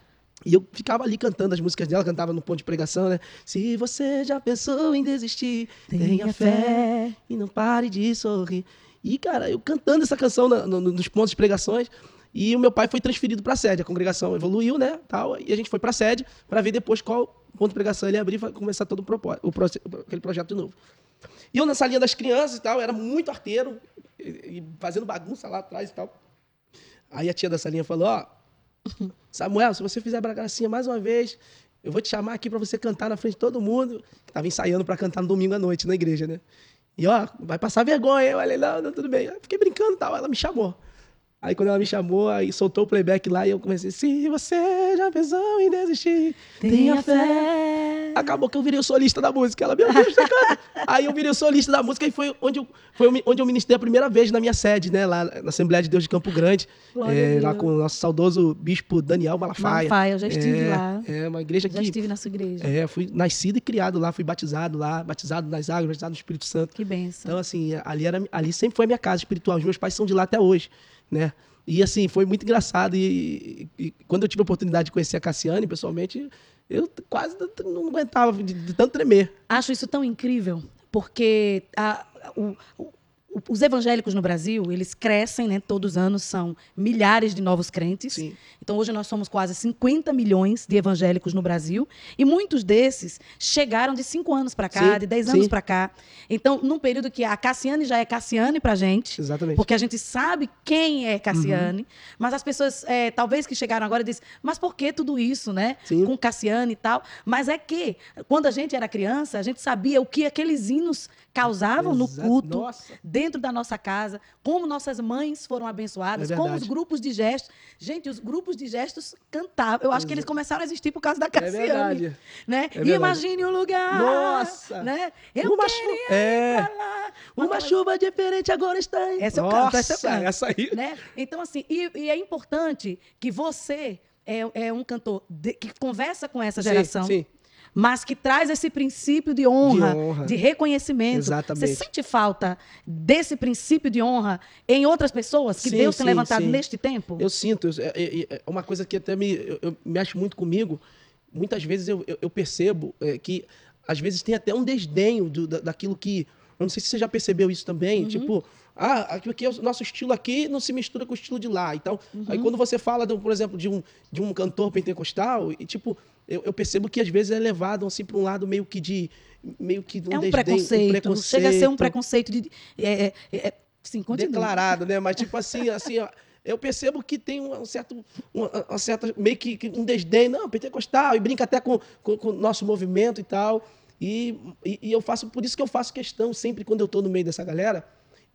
E eu ficava ali cantando as músicas dela, cantava no ponto de pregação, né? Se você já pensou em desistir, tenha, tenha fé, fé e não pare de sorrir. E, cara, eu cantando essa canção na, no, nos pontos de pregações. E o meu pai foi transferido para a sede. A congregação evoluiu, né? Tal, e a gente foi para a sede para ver depois qual ponto de pregação ele abrir para começar todo o, o aquele projeto de novo. E eu nessa linha das crianças e tal, era muito arteiro, e, e fazendo bagunça lá atrás e tal. Aí a tia dessa linha falou: Ó, [LAUGHS] Samuel, se você fizer a gracinha mais uma vez, eu vou te chamar aqui para você cantar na frente de todo mundo. Que tava ensaiando para cantar no domingo à noite na igreja, né? E ó, vai passar vergonha. Eu falei, não, não, tudo bem. Eu fiquei brincando e tal. Ela me chamou. Aí quando ela me chamou, aí soltou o playback lá e eu comecei, se você já pensou em desistir, tenha fé. Acabou que eu virei o solista da música. Ela, meu Deus, cara. aí eu virei o solista da música e foi onde eu, foi onde eu ministrei a primeira vez na minha sede, né? Lá na Assembleia de Deus de Campo Grande. É, lá com o nosso saudoso bispo Daniel Malafaia. Malafaia, eu já estive é, lá. É, uma igreja já que... Já estive na sua igreja. É, fui nascido e criado lá, fui batizado lá, batizado nas águas, batizado no Espírito Santo. Que benção. Então, assim, ali, era, ali sempre foi a minha casa espiritual. Os meus pais são de lá até hoje, né? E assim, foi muito engraçado. E, e, e, quando eu tive a oportunidade de conhecer a Cassiane pessoalmente, eu quase não aguentava de, de tanto tremer. Acho isso tão incrível, porque a, o, os evangélicos no Brasil, eles crescem, né? Todos os anos são milhares de novos crentes. Sim. Então, hoje nós somos quase 50 milhões de evangélicos no Brasil. E muitos desses chegaram de 5 anos para cá, Sim, de 10 sim. anos para cá. Então, num período que a Cassiane já é Cassiane para gente. Exatamente. Porque a gente sabe quem é Cassiane. Uhum. Mas as pessoas, é, talvez que chegaram agora, dizem, mas por que tudo isso, né? Sim. Com Cassiane e tal. Mas é que, quando a gente era criança, a gente sabia o que aqueles hinos causavam no culto Nossa. dentro da nossa casa, como nossas mães foram abençoadas, É como os grupos de gestos. Gente, os grupos de gestos cantavam. Eu acho que eles começaram a existir por causa da Cassiane. verdade. Né? É verdade. Imagine o lugar. Nossa! Né? Eu Uma queria chu- é. Uma Aquela- chuva diferente agora está em... Essa eu Nossa, canto, essa eu canto. essa aí. né? Então, assim, e, e é importante que você é, é um cantor de- que conversa com essa Sim, geração, sim. Mas que traz esse princípio de honra, De honra. de reconhecimento. Exatamente. Você sente falta desse princípio de honra em outras pessoas que Sim, Deus tem sim, levantado sim. neste tempo? Eu sinto, é, é- é uma coisa que até me eu, eu- mexe muito comigo. Muitas vezes eu, eu- eu percebo é, que, às vezes, tem até um desdenho do- da- daquilo que. Eu não sei se você já percebeu isso Uhum. também. Tipo, ah, aqui, aqui é o nosso estilo aqui não se mistura com o estilo de lá. Então, Uhum. aí quando você fala, do, por exemplo, de um, de um cantor pentecostal, e tipo, eu, eu percebo que às vezes é levado assim para um lado meio que de. meio que de é um desdém, preconceito, Chega a ser um preconceito de. É, é, é, continua. declarado, né? Mas tipo assim, assim, ó, eu percebo que tem um certo, uma, uma certa meio que um desdém, não, pentecostal e brinca até com, com, com o nosso movimento e tal. E, e, e eu faço por isso que eu faço questão sempre quando eu tô no meio dessa galera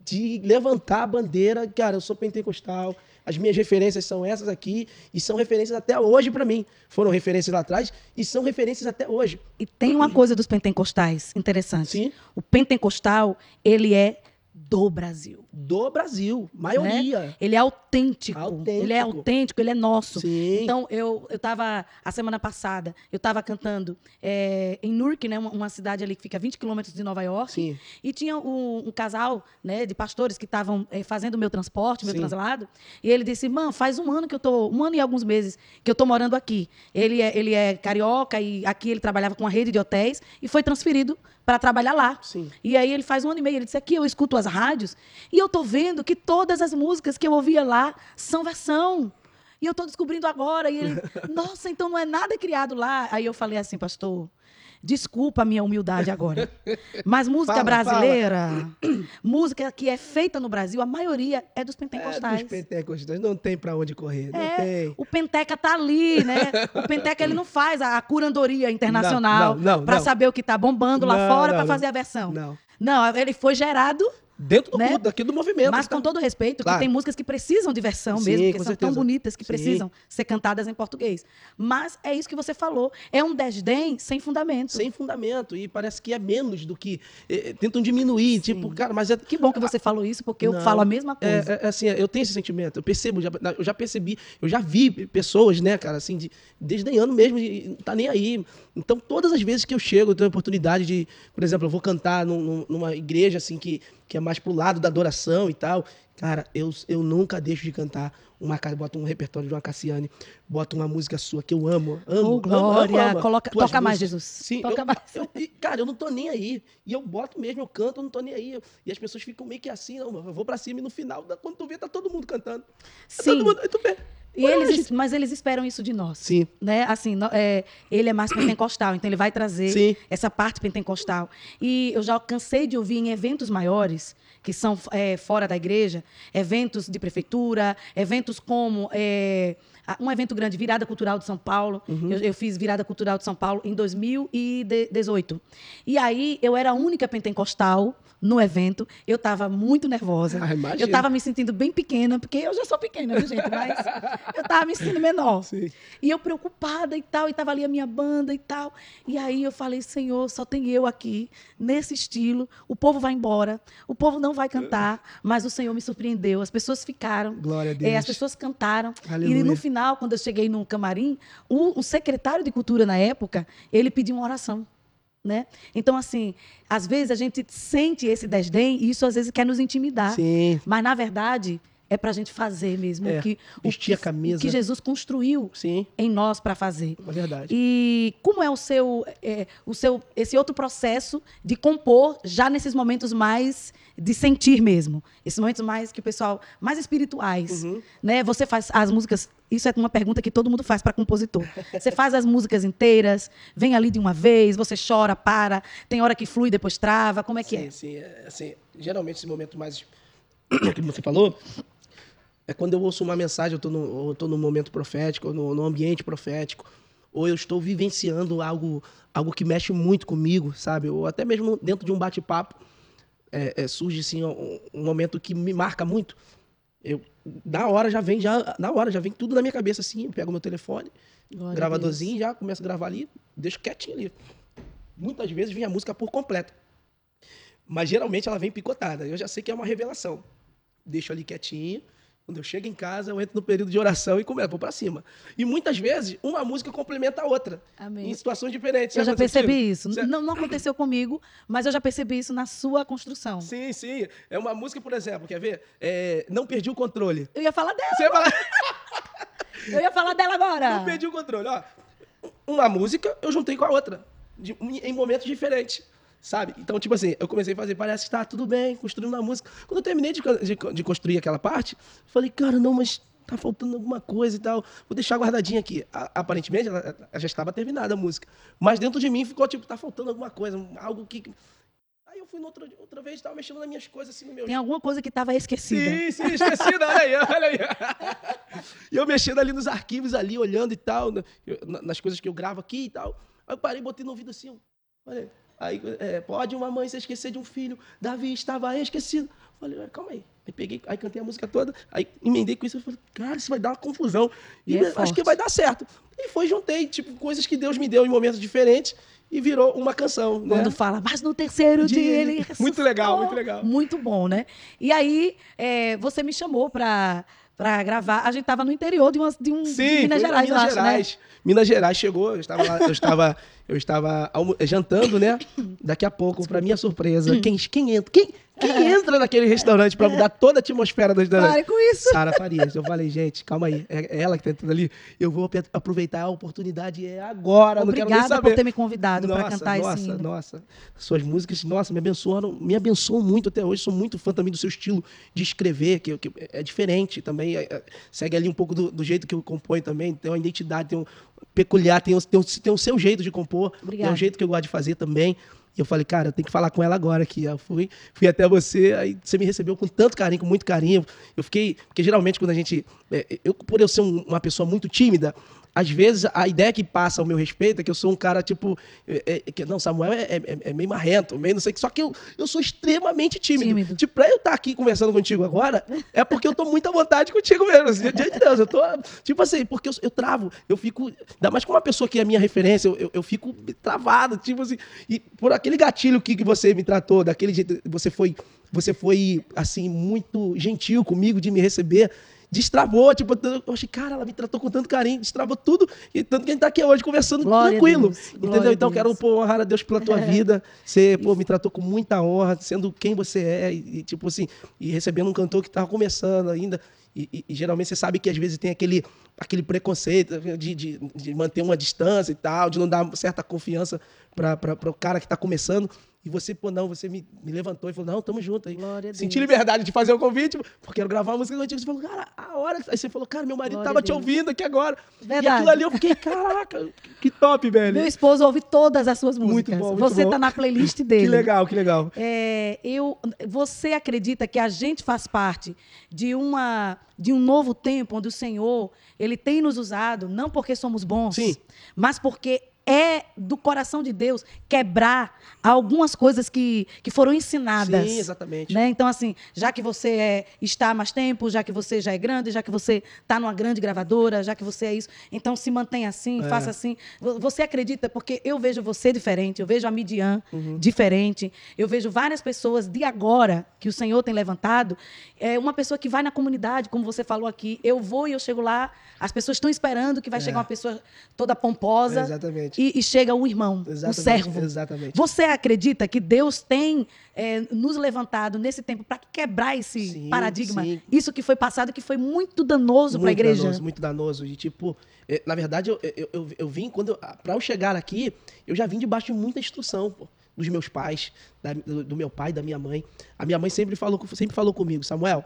de levantar a bandeira, cara, eu sou pentecostal. As minhas referências são essas aqui e são referências até hoje para mim. Foram referências lá atrás e são referências até hoje. E tem uma coisa dos pentecostais interessante. Sim. O pentecostal, ele é do Brasil. Do Brasil, maioria. Ele é autêntico. Autêntico. Ele é autêntico, ele é nosso. Sim. Então, eu eu estava, a semana passada, eu estava cantando é, em Newark, né, uma, uma cidade ali que fica a 20 quilômetros de Nova York. Sim. E tinha um, um casal né, de pastores que estavam é, fazendo o meu transporte, meu Sim. translado. E ele disse, irmã, faz um ano que eu tô, um ano e alguns meses que eu tô morando aqui. Ele é, ele é carioca e aqui ele trabalhava com uma rede de hotéis e foi transferido para trabalhar lá. Sim. E aí ele faz um ano e meio, ele disse, aqui eu escuto as rádios e eu tô vendo que todas as músicas que eu ouvia lá são versão. E eu tô descobrindo agora. E ele, [LAUGHS] nossa, então não é nada criado lá. Aí eu falei assim, pastor, desculpa a minha humildade agora. Mas [LAUGHS] música Fala, brasileira, música que é feita no Brasil, a maioria é dos É pentecostais. dos pentecostais, não tem para onde correr, não É, tem. o Penteca tá ali, né? O Penteca ele não faz a, a curandoria internacional para saber o que tá bombando lá Não, fora não, para fazer a versão. Não. Não, ele foi gerado Dentro do Né? culto, daqui do movimento. mas tá? com todo respeito, Claro. que tem músicas que precisam de versão Sim, mesmo, que são tão bonitas que Sim. precisam ser cantadas em português. Mas é isso que você falou, é um desdém sem fundamento. Sem fundamento. E parece que é menos do que. eh, tentam diminuir. Tipo, cara, mas é. Que bom que você falou isso, porque eu Não, falo a mesma coisa. É, é, assim, eu tenho esse sentimento, eu percebo, já- eu já percebi, eu já vi pessoas, né, cara, assim, de, desdenhando mesmo, e não tá nem aí. Então, todas as vezes que eu chego, eu tenho a oportunidade de, por exemplo, eu vou cantar num- numa igreja, assim, que, que é mais pro lado da adoração e tal. Cara, eu, eu nunca deixo de cantar uma, boto um repertório de uma Cassiane, boto uma música sua que eu amo, amo, Oh, glória, amo, amo. coloca- toca mais, músicas. Jesus. Sim, Toca eu- mais. eu- cara, eu não tô nem aí. E eu boto mesmo, eu canto, eu não tô nem aí. E as pessoas ficam meio que assim, não, eu vou pra cima e no final, quando tu vê, tá todo mundo cantando. Tá Sim. Todo mundo, aí tu vê. E eles, mas eles esperam isso de nós. Sim. Né? Assim, é, ele é mais pentecostal, então ele vai trazer Sim. essa parte pentecostal. E eu já cansei de ouvir em eventos maiores, que são é, fora da igreja, eventos de prefeitura, eventos como é, um evento grande, Virada Cultural de São Paulo. Uhum. Eu, eu fiz Virada Cultural de São Paulo em 2018. E aí eu era a única pentecostal no evento. Eu estava muito nervosa. Ah, eu estava me sentindo bem pequena, porque eu já sou pequena, viu, gente? Mas eu estava me sentindo menor. Sim. E eu preocupada e tal, e estava ali a minha banda e tal. E aí eu falei, Senhor, só tem eu aqui, nesse estilo. O povo vai embora, o povo não vai cantar, mas o Senhor me surpreendeu. As pessoas ficaram. Glória a É, Deus. as pessoas cantaram. Aleluia. E no final, quando eu cheguei no camarim, o, o secretário de cultura na época, ele pediu uma oração. Né? Então, assim, às vezes a gente sente esse desdém e isso às vezes quer nos intimidar. Sim. Mas, na verdade, é para a gente fazer mesmo. É, o que, o vestir a que- camisa. o que Jesus construiu Sim, em nós para fazer. é verdade. E como é o seu, é, o seu, esse outro processo de compor já nesses momentos mais de sentir mesmo, esses momentos mais que o pessoal mais espirituais, Uhum. né? Você faz as músicas. Isso é uma pergunta que todo mundo faz para compositor. Você faz as músicas inteiras, vem ali de uma vez, você chora, para, tem hora que flui, depois trava. Como é que sim, é? sim. É, assim, geralmente esse momento mais [COUGHS] que você falou é quando eu ouço uma mensagem, eu estou no, eu tô momento profético, ou no, no ambiente profético, ou eu estou vivenciando algo, algo que mexe muito comigo, sabe? Ou até mesmo dentro de um bate-papo é, é, surge assim um, um momento que me marca muito. Eu na hora já vem já na hora já vem tudo na minha cabeça assim, eu pego meu telefone, Glória gravadorzinho, já começo a gravar ali, deixo quietinho ali. Muitas vezes vem a música por completo. Mas geralmente ela vem picotada. Eu já sei que é uma revelação. Deixo ali quietinho. Quando eu chego em casa, eu entro no período de oração e começo, vou pra cima. E muitas vezes, uma música complementa a outra. Amém. Em situações diferentes. Eu já percebi contigo? isso. Não, não aconteceu comigo, mas eu já percebi isso na sua construção. Sim, sim. É uma música, por exemplo, quer ver? É, não perdi o controle. Eu ia falar dela, Você fala, [LAUGHS] eu ia falar dela agora. não perdi o controle. Ó, uma música eu juntei com a outra. de- em momentos diferentes. Sabe? Então, tipo assim, eu comecei a fazer, parece que tá tudo bem, construindo uma música. Quando eu terminei de, de, de construir aquela parte, falei, cara, não, mas tá faltando alguma coisa e tal. Vou deixar guardadinha aqui. A- aparentemente, ela, ela já estava terminada a música. Mas dentro de mim ficou, tipo, tá faltando alguma coisa, algo que. Aí eu fui no outro, outra vez, tava mexendo nas minhas coisas, assim, no meu Tem alguma coisa que estava esquecida. Sim, sim, esquecida, olha aí, olha aí. E eu mexendo ali nos arquivos, ali, olhando e tal, nas coisas que eu gravo aqui e tal. Aí eu parei, botei no ouvido assim, olha aí. É, pode uma mãe se esquecer de um filho, Davi estava esquecido. Falei, calma aí. Aí peguei, aí cantei a música toda, aí emendei com isso, eu falei, cara, isso vai dar uma confusão. E, E é acho forte. que vai dar certo. E foi, juntei, tipo, coisas que Deus me deu em momentos diferentes e virou uma canção, né? Quando fala, mas no terceiro dia, Dia, ele [LAUGHS] muito legal, muito legal. Muito bom, né? E aí, é, você me chamou para para gravar. A gente estava no interior de, uma, de um de Sim, Minas foi Gerais, Minas acho, né? Gerais. Minas Gerais chegou, eu estava lá, eu estava, eu estava jantando, né? [COUGHS] Daqui a pouco, para minha surpresa, quem, quem entra? Quem, quem entra naquele restaurante para mudar toda a atmosfera do restaurante? Pare com isso. Sara Farias. Eu falei, gente, calma aí. É é ela que tá entrando ali. Eu vou aproveitar a oportunidade é agora. não quero nem Obrigada saber. por ter me convidado para Nossa, cantar nossa, esse hino. Nossa, suas músicas, nossa, me abençoaram, me abençoam muito até hoje. Sou muito fã também do seu estilo de escrever, que, que é diferente também. é- é- segue ali um pouco do, do jeito que eu componho também. Tem uma identidade, tem um peculiar, tem, o- tem, o- tem o seu jeito de compor, tem Obrigada. o jeito que eu gosto de fazer também. E eu falei, cara, eu tenho que falar com ela agora aqui. Eu fui, fui até você, aí você me recebeu com tanto carinho, com muito carinho. Eu fiquei. Porque geralmente quando a gente. é, eu, por eu ser um- uma pessoa muito tímida, às vezes a ideia que passa ao meu respeito é que eu sou um cara, tipo. é, é, que, não, Samuel é, é- é meio marrento, meio não sei o que. Só que eu, eu sou extremamente tímido. Tímido. Tipo, pra eu estar aqui conversando contigo agora, é porque eu tô muito à vontade contigo mesmo. Assim, diante de Deus. Eu tô. Tipo assim, porque eu, eu travo, eu fico. Ainda mais com uma pessoa que é a minha referência, eu, eu, eu fico travado, tipo assim. E por aquele gatilho que, que você me tratou, daquele jeito, você foi, você foi, assim, muito gentil comigo de me receber. Destravou, tipo, eu achei, cara, ela me tratou com tanto carinho, destravou tudo, e tanto que a gente tá aqui hoje conversando Glória tranquilo. Glória entendeu? a Então, quero pô, honrar a Deus pela tua [LAUGHS] vida. Você, pô, me tratou com muita honra, sendo quem você é, e, e, tipo assim, e recebendo um cantor que tava começando ainda. E, e- e geralmente você sabe que às vezes tem aquele, aquele preconceito de, de, de manter uma distância e tal, de não dar certa confiança para o cara que está começando. E você, pô, não, você me, me levantou e falou: não, tamo junto aí. Glória a Senti Deus. liberdade de fazer o convite, porque quero gravar uma música contigo. Você falou, cara, a hora. Aí você falou, cara, meu marido Glória tava te ouvindo aqui agora. E Verdade. aquilo ali eu fiquei, caraca, que top, velho. Meu esposo ouve todas as suas Muito músicas. bom, muito Você bom. tá na playlist dele. Que legal, que legal. É, eu, você acredita que a gente faz parte de uma de um novo tempo onde o Senhor ele tem nos usado não porque somos bons, Sim. mas porque é do coração de Deus quebrar algumas coisas que, que foram ensinadas. Sim, exatamente. Né? Então, assim, já que você é- está há mais tempo, já que você já é grande, já que você está numa grande gravadora, já que você é isso, então se mantenha assim, É. faça assim. Vo- Você acredita, porque eu vejo você diferente, eu vejo a Midian Uhum. diferente, eu vejo várias pessoas de agora que o Senhor tem levantado. É uma pessoa que vai na comunidade, como você falou aqui, eu vou e eu chego lá, as pessoas estão esperando que vai chegar uma pessoa toda pomposa. É, exatamente. E, e chega o irmão, Exatamente, o servo. exatamente. Você acredita que Deus tem é, nos levantado nesse tempo para quebrar esse Sim, paradigma? sim. Isso que foi passado, que foi muito danoso para a igreja. Danoso, muito danoso. E, tipo, eh, na verdade, eu, eu, eu, eu vim, quando eu, pra eu chegar aqui, eu já vim debaixo de muita instrução, pô, dos meus pais, da- do, do meu pai, da minha mãe. A minha mãe sempre falou, sempre falou comigo, Samuel,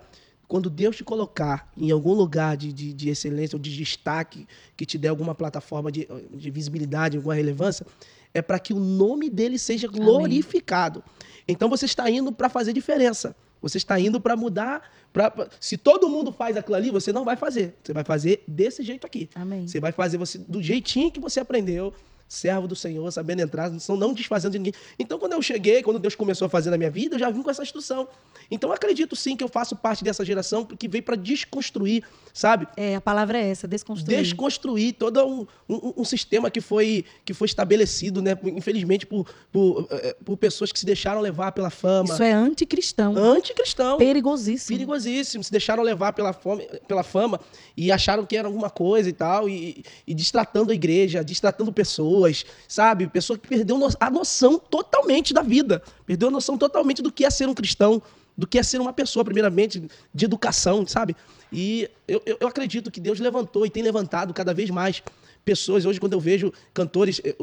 quando Deus te colocar em algum lugar de, de, de excelência ou de destaque, que te dê alguma plataforma de, de visibilidade, alguma relevância, é para que o nome dele seja glorificado. Então você está indo para fazer diferença. Você está indo para mudar. Pra, pra- se todo mundo faz aquilo ali, você não vai fazer. Você vai fazer desse jeito aqui. Amém. Você vai fazer você do jeitinho que você aprendeu, servo do Senhor, sabendo entrar, não, não desfazendo de ninguém. Então, quando eu cheguei, quando Deus começou a fazer na minha vida, eu já vim com essa instrução. Então, eu acredito sim que eu faço parte dessa geração que veio para desconstruir, sabe? É, a palavra é essa, desconstruir. desconstruir todo um, um- um sistema que foi, que foi estabelecido, né, infelizmente, por, por, eh, por pessoas que se deixaram levar pela fama. Isso é anticristão, Anticristão. perigosíssimo. Perigosíssimo. Se deixaram levar pela, fome, pela fama e acharam que era alguma coisa e tal, e, e distratando a igreja, distratando pessoas, sabe? Pessoa que perdeu a noção totalmente da vida, perdeu a noção totalmente do que é ser um cristão, do que é ser uma pessoa, primeiramente, de educação, sabe? E eu, eu, eu acredito que Deus levantou e tem levantado cada vez mais pessoas. Hoje, quando eu vejo cantores, eh,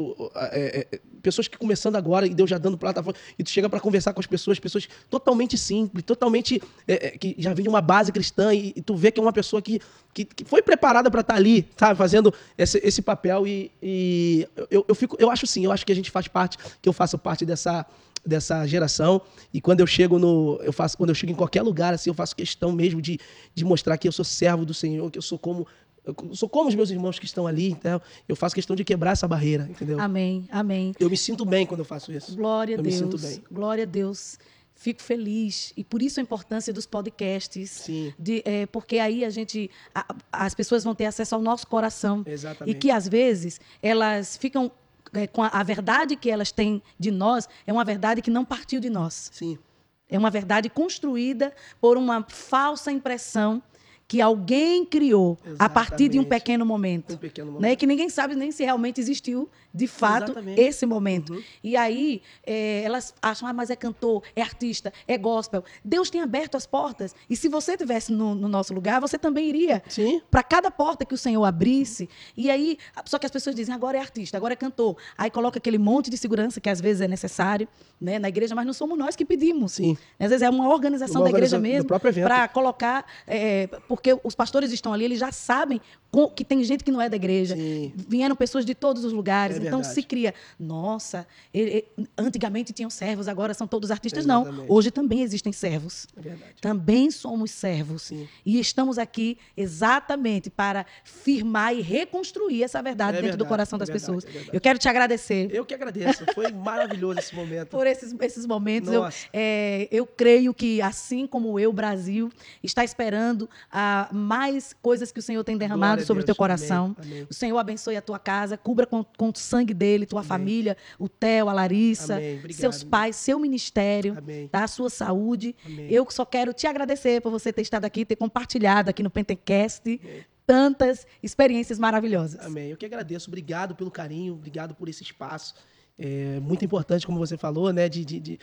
eh, pessoas que começando agora e Deus já dando plataforma, e tu chega para conversar com as pessoas, pessoas totalmente simples, totalmente que já vem de uma base cristã e, e tu vê que é uma pessoa que, que, que foi preparada para estar ali, sabe, fazendo esse, esse papel e, e eu, eu fico, eu acho sim, eu acho que a gente faz parte, que eu faço parte dessa dessa geração e quando eu chego no eu faço quando eu chego em qualquer lugar assim eu faço questão mesmo de, de mostrar que eu sou servo do Senhor que eu sou como eu sou como os meus irmãos que estão ali então eu faço questão de quebrar essa barreira entendeu Amém, amém. eu me sinto bem quando eu faço isso Glória a eu me Deus. sinto bem Glória a Deus. Fico feliz. E por isso a importância dos podcasts. Sim. De, é, porque aí a gente. a- as pessoas vão ter acesso ao nosso coração. Exatamente. E que às vezes elas ficam. é, com a, a verdade que elas têm de nós é uma verdade que não partiu de nós. sim É uma verdade construída por uma falsa impressão que alguém criou a partir de um Exatamente. pequeno momento. um pequeno momento Né? Que ninguém sabe nem se realmente existiu, de fato, Exatamente. esse momento. Uhum. E aí, é, elas acham, ah, mas é cantor, é artista, é gospel. Deus tem aberto as portas. E se você estivesse no, no nosso lugar, você também iria. Para cada porta que o Senhor abrisse. E aí, só que as pessoas dizem, agora é artista, agora é cantor. Aí coloca aquele monte de segurança que às vezes é necessário né, na igreja, mas não somos nós que pedimos. Sim. Às vezes é uma organização Uma da igreja mesmo para colocar, é, porque os pastores estão ali, eles já sabem que tem gente que não é da igreja. Sim. Vieram pessoas de todos os lugares. É então se cria, nossa, ele- antigamente tinham servos, agora são todos artistas. Não, Exatamente. hoje também existem servos. é verdade Também somos servos. Sim. E estamos aqui exatamente para firmar e reconstruir essa verdade É dentro do verdade, coração é das verdade, pessoas. é. Eu quero te agradecer eu que agradeço foi maravilhoso esse momento por esses, esses momentos. Eu, é, eu creio que, assim como eu, Brasil, está esperando mais coisas que o Senhor tem derramado Glória sobre o teu coração. Amém, amém. O Senhor abençoe a tua casa, cubra com, com o sangue dele, tua família, o Theo, a Larissa, Amém. Seus pais, seu ministério, Amém. tá? a sua saúde. Amém. Eu só quero te agradecer por você ter estado aqui, ter compartilhado aqui no Pentecast tantas experiências maravilhosas. Amém. Eu que agradeço. Obrigado pelo carinho, obrigado por esse espaço. É muito importante, como você falou, né, de, de- de-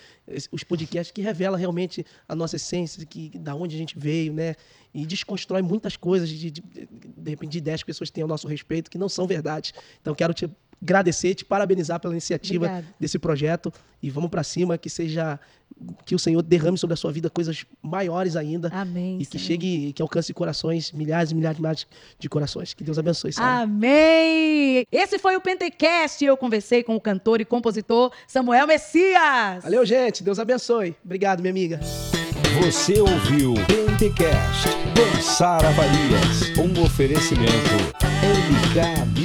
os podcasts que revela realmente a nossa essência, que da onde a gente veio, né, e desconstrói muitas coisas de, de, de repente de ideias que pessoas têm ao nosso respeito que não são verdade. Então quero te agradecer, te parabenizar pela iniciativa Obrigada. desse projeto e vamos para cima, que seja que o Senhor derrame sobre a sua vida coisas maiores ainda Amém. e que Senhor. chegue, que alcance corações, milhares e milhares, milhares de corações. Que Deus abençoe, Sara. Amém! Esse foi o Pentecast. Eu conversei com o cantor e compositor Samuel Messias. Valeu, gente. Deus abençoe. Obrigado, minha amiga. Você ouviu Pentecast com Sara Farias, um oferecimento MK